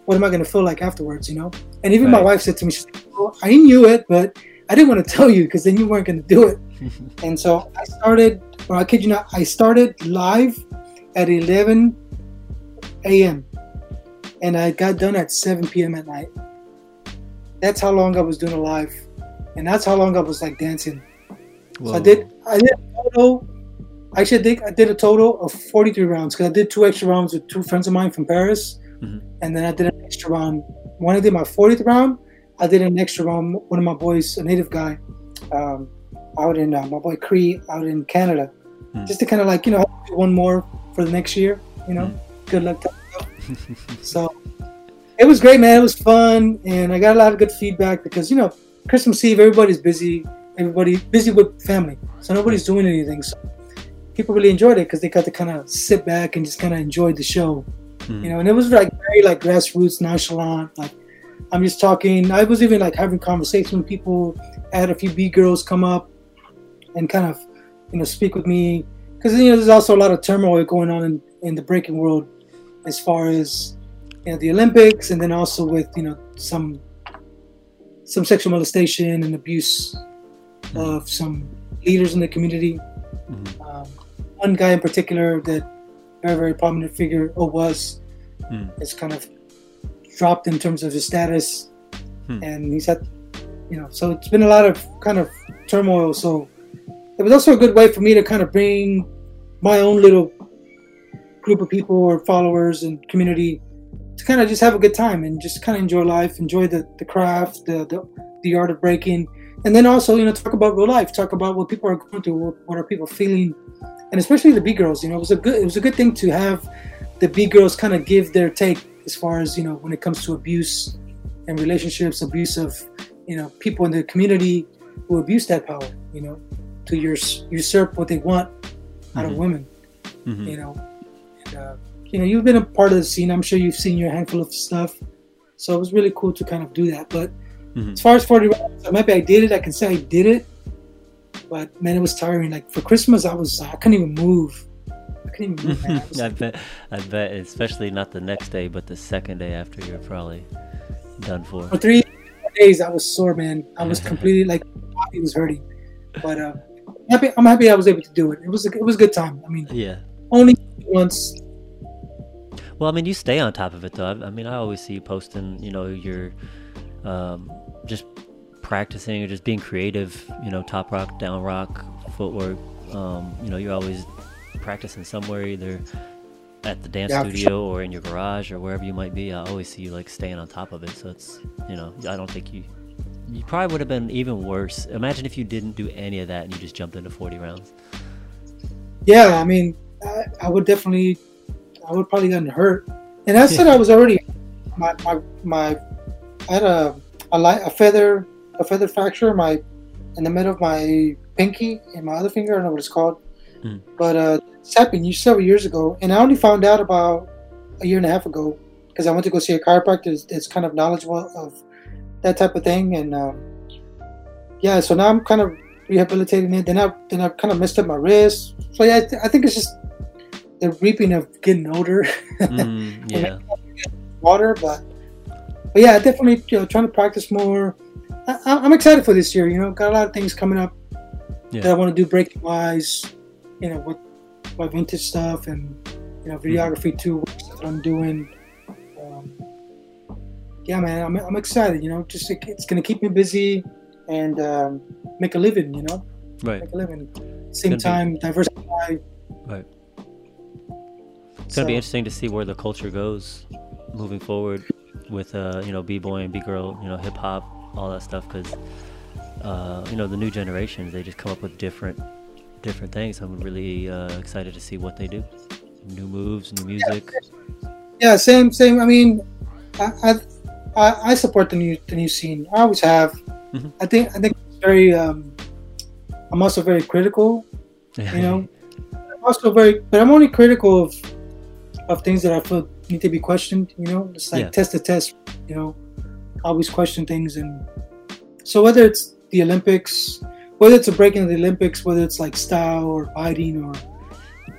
what am I gonna feel like afterwards, you know. And even my wife said to me, she's like, well, I knew it, but I didn't want to tell you because then you weren't gonna do it. and so I started, or I kid you not, I started live at 11 a.m. and I got done at 7 p.m. at night. That's how long I was doing a live, and that's how long I was like dancing. So I did. I did a total. Actually, I think I did a total of 43 rounds because I did two extra rounds with two friends of mine from Paris, Mhm. and then I did an extra round. When I did my 40th round, I did an extra round. One of my boys, a native guy, um, out in uh, my boy Cree, out in Canada, Mm. just to kind of like you know do one more for the next year. You know, Mm. good luck. To so it was great, man. It was fun, and I got a lot of good feedback because you know Christmas Eve, everybody's busy. Everybody busy with family, so nobody's doing anything. So people really enjoyed it because they got to kind of sit back and just kind of enjoy the show, Mhm. you know. And it was like very like grassroots, nonchalant. Like I'm just talking. I was even like having conversation with people. I had a few B girls come up and kind of you know speak with me because you know there's also a lot of turmoil going on in, in the breaking world as far as you know the Olympics and then also with you know some some sexual molestation and abuse of some leaders in the community. Mhm. Um, one guy in particular that very very prominent figure or was Mm. is kind of dropped in terms of his status, Hmm. and he's had you know so it's been a lot of kind of turmoil. So it was also a good way for me to kind of bring my own little group of people or followers and community to kind of just have a good time and just kind of enjoy life, enjoy the, the craft, the, the, the art of breaking, and then also you know talk about real life, talk about what people are going through, what, what are people feeling, and especially the B girls. You know, it was a good it was a good thing to have the B girls kind of give their take as far as you know when it comes to abuse and relationships, abuse of you know people in the community who abuse that power. You know, to usurp what they want out mm-hmm. of women. Mm-hmm. You know, and, uh, you know, you've been a part of the scene. I'm sure you've seen your handful of stuff. So it was really cool to kind of do that. But mm-hmm. as far as 40 rounds, maybe I did it. I can say I did it. But man, it was tiring. Like for Christmas, I was I couldn't even move. I couldn't even move. I, I bet. I bet. Especially not the next day, but the second day after, you're probably done for. For three days, I was sore, man. I was completely like, my body was hurting. But uh, happy. I'm happy I was able to do it. It was a, it was a good time. I mean, yeah. Only once. Well, I mean, you stay on top of it though. I, I mean, I always see you posting. You know, you're um, just practicing or just being creative. You know, top rock, down rock, footwork. Um, you know, you're always practicing somewhere, either at the dance yeah, studio sure. or in your garage or wherever you might be. I always see you like staying on top of it. So it's you know, I don't think you you probably would have been even worse. Imagine if you didn't do any of that and you just jumped into 40 rounds. Yeah, I mean, I, I would definitely, I would probably gotten hurt. And I said I was already, my, my, my, I had a, a, light, a feather, a feather fracture in my, in the middle of my pinky and my other finger. I don't know what it's called. Mm. But uh, it's happened several years ago. And I only found out about a year and a half ago because I went to go see a chiropractor that's, that's kind of knowledgeable of that type of thing. And um, yeah, so now I'm kind of rehabilitating it. Then I then I kind of messed up my wrist. So yeah, I, th- I think it's just the reaping of getting older. Mm, yeah. Water, but but yeah, definitely you know trying to practice more. I, am excited for this year. You know, got a lot of things coming up yeah. that I want to do breaking wise. You know, with my vintage stuff and you know videography mm. too. Stuff that I'm doing yeah, man, I'm, I'm excited. You know, just it's gonna keep me busy and um, make a living. You know, right? Make a living. Same time, be... diversify. Right. It's gonna be interesting to see where the culture goes moving forward with uh, you know b-boy and b-girl, you know hip hop, all that stuff. Because uh, you know the new generations, they just come up with different different things. I'm really uh, excited to see what they do. New moves, new music. Yeah, yeah same, same. I mean, I, I I, I support the new the new scene. I always have. Mm-hmm. I think I think it's very. Um, I'm also very critical. You know, I'm also very, but I'm only critical of of things that I feel need to be questioned. You know, it's like yeah. test the test. You know, always question things, and so whether it's the Olympics, whether it's a break in the Olympics, whether it's like style or fighting or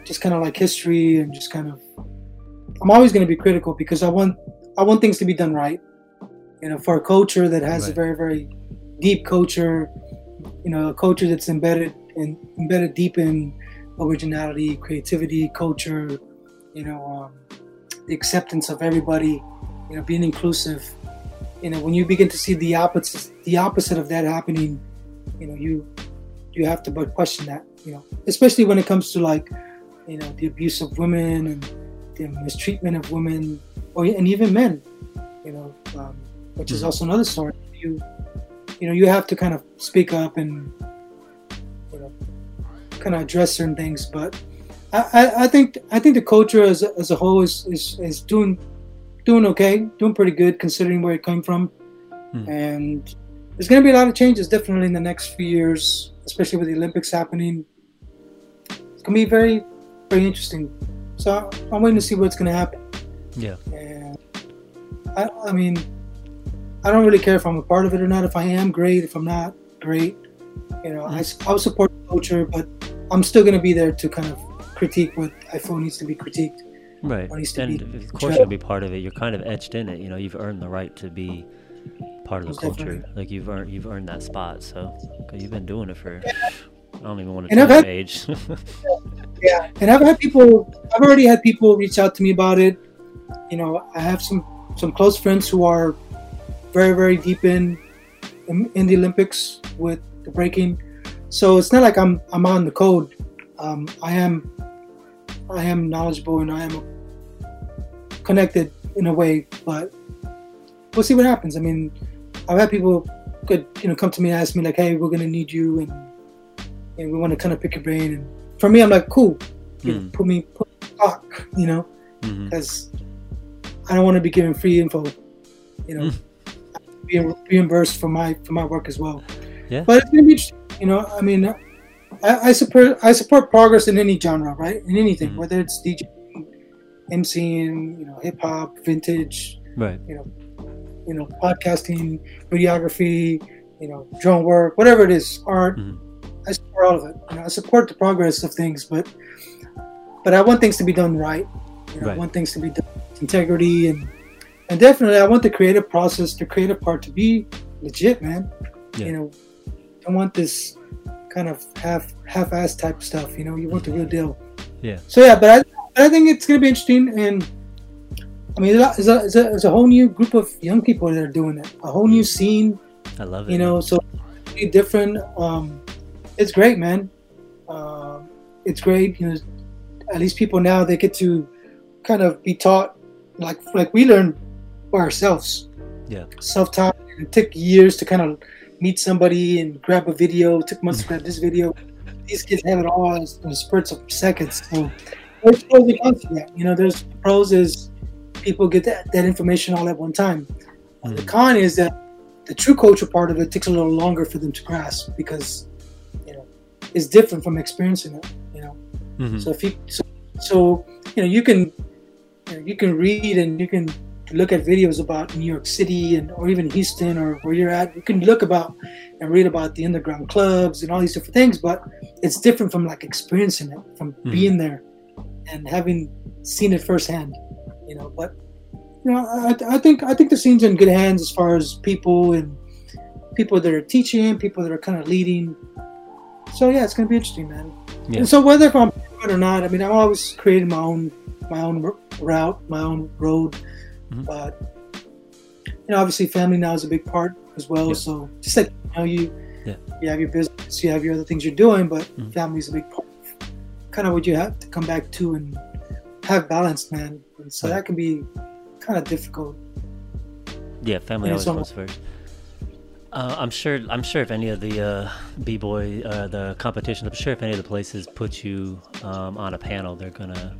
just kind of like history and just kind of, I'm always going to be critical because I want I want things to be done right you know, for a culture that has right. a very, very deep culture, you know, a culture that's embedded and embedded deep in originality, creativity, culture, you know, um, the acceptance of everybody, you know, being inclusive. You know, when you begin to see the opposite, the opposite of that happening, you know, you you have to but question that, you know, especially when it comes to like, you know, the abuse of women and the mistreatment of women, or and even men, you know. Um, which is mm-hmm. also another story. You, you know, you have to kind of speak up and you know, kind of address certain things. But I, I, think I think the culture as, as a whole is, is, is doing doing okay, doing pretty good considering where it came from, mm. and there's going to be a lot of changes definitely in the next few years, especially with the Olympics happening. It's going to be very very interesting. So I'm waiting to see what's going to happen. Yeah. And I, I mean, I don't really care if I'm a part of it or not. If I am, great. If I'm not, great. You know, I, mm. I'll support the culture, but I'm still going to be there to kind of critique what iPhone needs to be critiqued. Right. and of course, you'll be part of it. You're kind of etched in it. You know, you've earned the right to be part of the culture. Like you've earned, you've earned that spot. So you've been doing it for. I don't even want to tell your age. yeah, and I've had people. I've already had people reach out to me about it. You know, I have some some close friends who are very very deep in in, in the Olympics with the breaking. so it's not like I'm I'm on the code. Um, I am I am knowledgeable and I am connected in a way, but we'll see what happens. I mean, I've had people could you know come to me and ask me like, "Hey, we're gonna need you," and and we want to kind of pick your brain. And for me, I'm like, "Cool, you Mm. put me put talk," you know, because I don't want to be giving free info, you know, being reimbursed for my for my work as well. Yeah. But it's gonna be interesting, you know. I mean, I, I support I support progress in any genre, right? In anything, Mhm. whether it's DJ, MCing, you know, hip hop, vintage, Right. you know, you know, podcasting, videography, you know, drone work, whatever it is, art. Mhm. I support all of it. You know, I support the progress of things, but but I want things to be done right. You know, Right. I want things to be done with integrity and and definitely I want the creative process, the creative part to be legit, man. Yeah. You know, I want this kind of half half-ass type stuff. You know, you want the real deal. Yeah. So yeah, but I, but I think it's gonna be interesting, and I mean, there's a, there's a, there's a whole new group of young people that are doing it, a whole new scene. I love it. You know, so different. Um, it's great, man. Uh, it's great. You know, at least people now they get to kind of be taught like like we learn by ourselves. Yeah. Self-taught. It took years to kind of meet somebody and grab a video. It took months to grab this video. These kids have it all in spurts of seconds. So there's pros and cons to that. You know, there's pros is people get that, that information all at one time. Uh, The Mhm. con is that the true culture part of it takes a little longer for them to grasp because you know it's different from experiencing it. You know, Mhm. so if you so, so you know you can you, know, you can read and you can look at videos about New York City and or even Houston or where you're at. You can look about and read about the underground clubs and all these different things, but it's different from like experiencing it, from Mhm. being there and having seen it firsthand. You know, but you know, I, I think I think the scene's in good hands as far as people and people that are teaching, people that are kind of leading. So yeah, it's gonna be interesting, man. Yeah. And so whether if I'm good or not, I mean, I'm always creating my own my own route, my own road. Mhm. But you know, obviously, family now is a big part as well. Yeah. So just like you know, you Yeah. you have your business, you have your other things you're doing, but Mhm. family is a big part. Of kind of what you have to come back to and have balance, man. And so that can be kind of difficult. Yeah, family always comes first. Uh, I'm sure. I'm sure if any of the uh, b-boy, uh, the competition, I'm sure if any of the places put you um, on a panel, they're gonna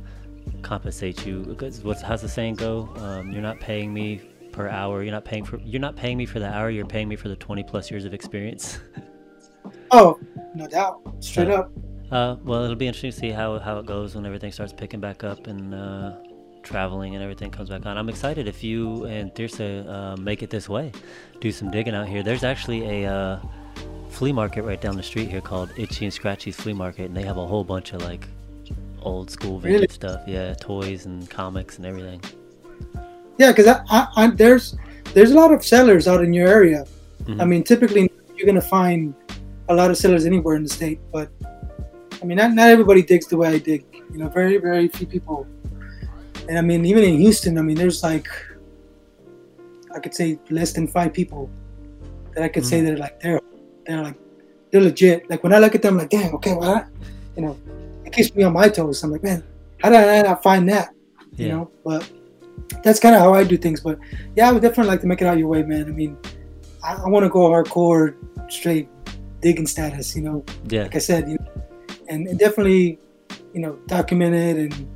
compensate you. Because what's how's the saying go? Um, you're not paying me per hour. You're not paying for. You're not paying me for the hour. You're paying me for the 20 plus years of experience. Oh, no doubt, straight Yeah. up. Uh, well, it'll be interesting to see how, how it goes when everything starts picking back up and uh, traveling and everything comes back on. I'm excited if you and Thirsa uh, make it this way. Do some digging out here. There's actually a uh, flea market right down the street here called Itchy and Scratchy's Flea Market, and they have a whole bunch of like old school vintage Really? stuff. Yeah, toys and comics and everything. Yeah, because I, I, I, there's there's a lot of sellers out in your area. Mhm. I mean, typically you're gonna find a lot of sellers anywhere in the state, but I mean, not, not everybody digs the way I dig. You know, very very few people. And I mean, even in Houston, I mean, there's like I could say less than five people that I could say that are like they're they're like they're legit. Like when I look at them, I'm like, damn, okay, well, I, you know, keeps me on my toes. I'm like, man, how did I not find that? You know, but that's kind of how I do things. But yeah, I would definitely like to make it out your way, man. I mean, I, I want to go hardcore, straight digging status. You know, Yeah, like I said, you know, and, and definitely, you know, document it, and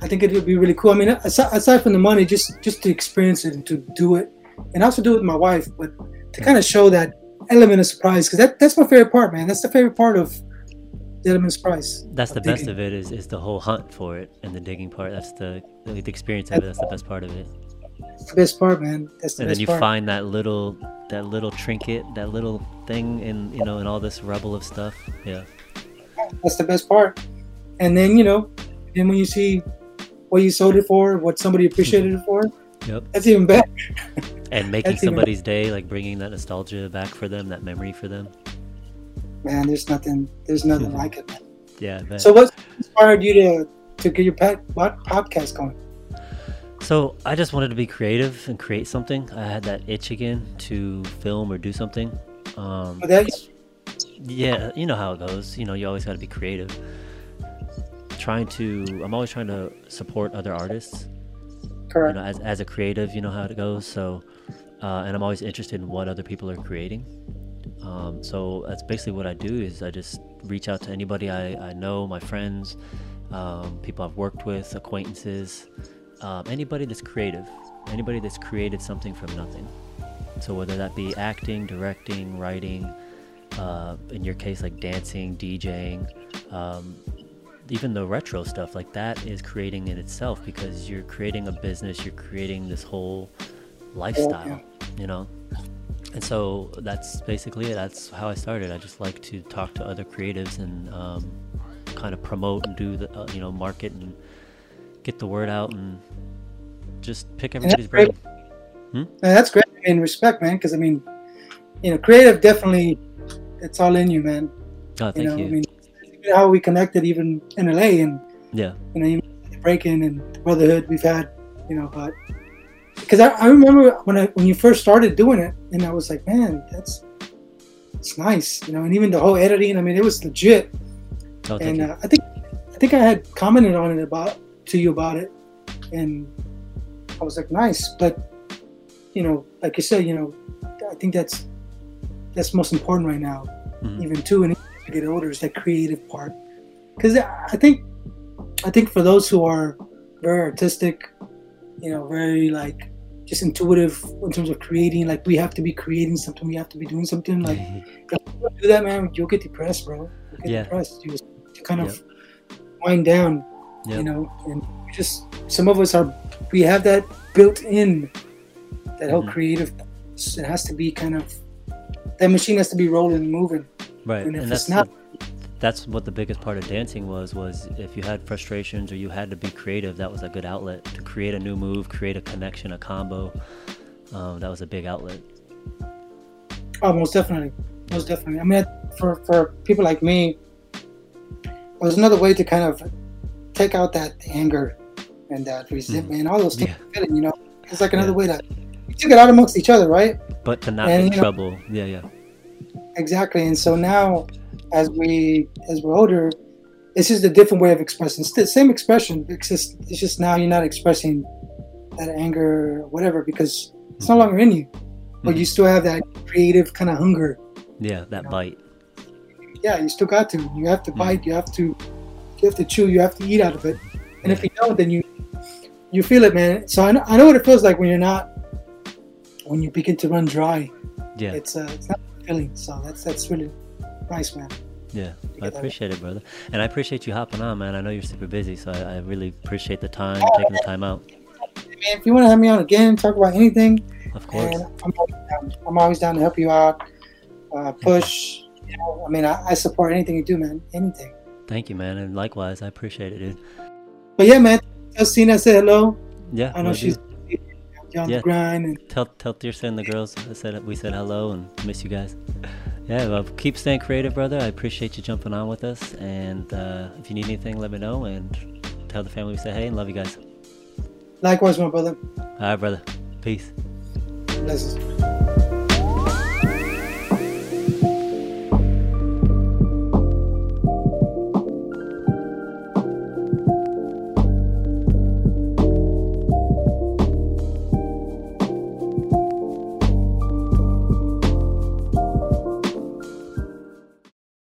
I think it would be really cool. I mean, aside, aside from the money, just just to experience it and to do it, and also do it with my wife, but to kind of show that element of surprise because that that's my favorite part, man. That's the favorite part of that's the best digging. of it is, is the whole hunt for it and the digging part. That's the the experience of it. That's the best part of it. The best part, man. That's the and then you part. find that little that little trinket that little thing in you know in all this rubble of stuff yeah That's the best part. And then you know, then when you see what you sold it for, what somebody appreciated it for, yep that's even better. and making That's somebody's day like bringing that nostalgia back for them that memory for them Man, there's nothing, there's nothing like it. Man. yeah. So, what inspired you to to get your pet, what podcast going? so i just wanted to be creative and create something i had that itch again to film or do something um Well, that Yeah, you know how it goes. You know, you always got to be creative. Trying to, I'm always trying to support other artists. Correct. You know, as as a creative, you know how it goes. So, uh, and I'm always interested in what other people are creating. Um, so that's basically what I do is I just reach out to anybody I, I know, my friends, um, people I've worked with, acquaintances, um, anybody that's creative, anybody that's created something from nothing. So whether that be acting, directing, writing, uh, in your case like dancing, DJing, um, even the retro stuff like that is creating in itself because you're creating a business, you're creating this whole lifestyle, you know. And so that's basically it. That's how I started. I just like to talk to other creatives and um, kind of promote and do the uh, you know market and get the word out and just pick everybody's brain. Hmm? That's great. In respect, man, because I mean, you know, creative definitely, it's all in you, man. Oh, thank you. Know, you. I mean, how we connected even in LA and yeah, you know, breaking and brotherhood we've had, you know, but because I, I remember when I when you first started doing it, and I was like, man, that's it's nice, you know, and even the whole editing. I mean, it was legit. Oh, and uh, I think I think I had commented on it about to you about it, and I was like, nice, but you know, like you said, you know, I think that's that's most important right now, mm-hmm. even too, and you get older is that creative part, because I think I think for those who are very artistic, you know, very like just intuitive in terms of creating. Like we have to be creating something. We have to be doing something. Like do that, man, you'll get depressed, bro. You'll get yeah. depressed. You just to kind of yep. wind down, yep. you know. And just some of us are we have that built in. That whole mm-hmm. creative, it has to be kind of that machine has to be rolling and moving. Right, and if and it's not, that's what the biggest part of dancing was was if you had frustrations or you had to be creative that was a good outlet to create a new move create a connection a combo. Um, that was a big outlet. Oh most definitely. Most definitely. I mean for for people like me it was another way to kind of take out that anger and that resentment mm. all those things yeah. you know? It's like another yeah. way to we took it out amongst each other right? But to not and, get trouble know, yeah yeah. Exactly. And so now as we as we're older, it's just a different way of expressing. It's the same expression. It's just it's just now you're not expressing that anger or whatever because it's no mm-hmm. longer in you, but mm-hmm. you still have that creative kind of hunger. Yeah, that you know? bite. Yeah, you still got to. You have to mm-hmm. bite. You have to. You have to chew. You have to eat out of it. And if you don't, then you you feel it, man. So I know, I know what it feels like when you're not when you begin to run dry. Yeah, it's uh, it's not feeling. So that's that's really Nice, man. Yeah, I appreciate it, brother. And I appreciate you hopping on, man. I know you're super busy, so I, I really appreciate the time, oh, taking man. the time out. Man, if you want to have me on again, talk about anything, of course. I'm always, down, I'm always down to help you out, uh, push. You know, I mean, I, I, support anything you do, man. Anything. Thank you, man. And likewise, I appreciate it, dude. But yeah, man. Cena say hello. Yeah, I know she's on yeah. the grind. And... Tell tell Tirsa and the girls I said we said hello and miss you guys. Yeah, well, keep staying creative, brother. I appreciate you jumping on with us. And uh, if you need anything, let me know. And tell the family we say hey and love you guys. Likewise, my brother. All right, brother. Peace. Blessings.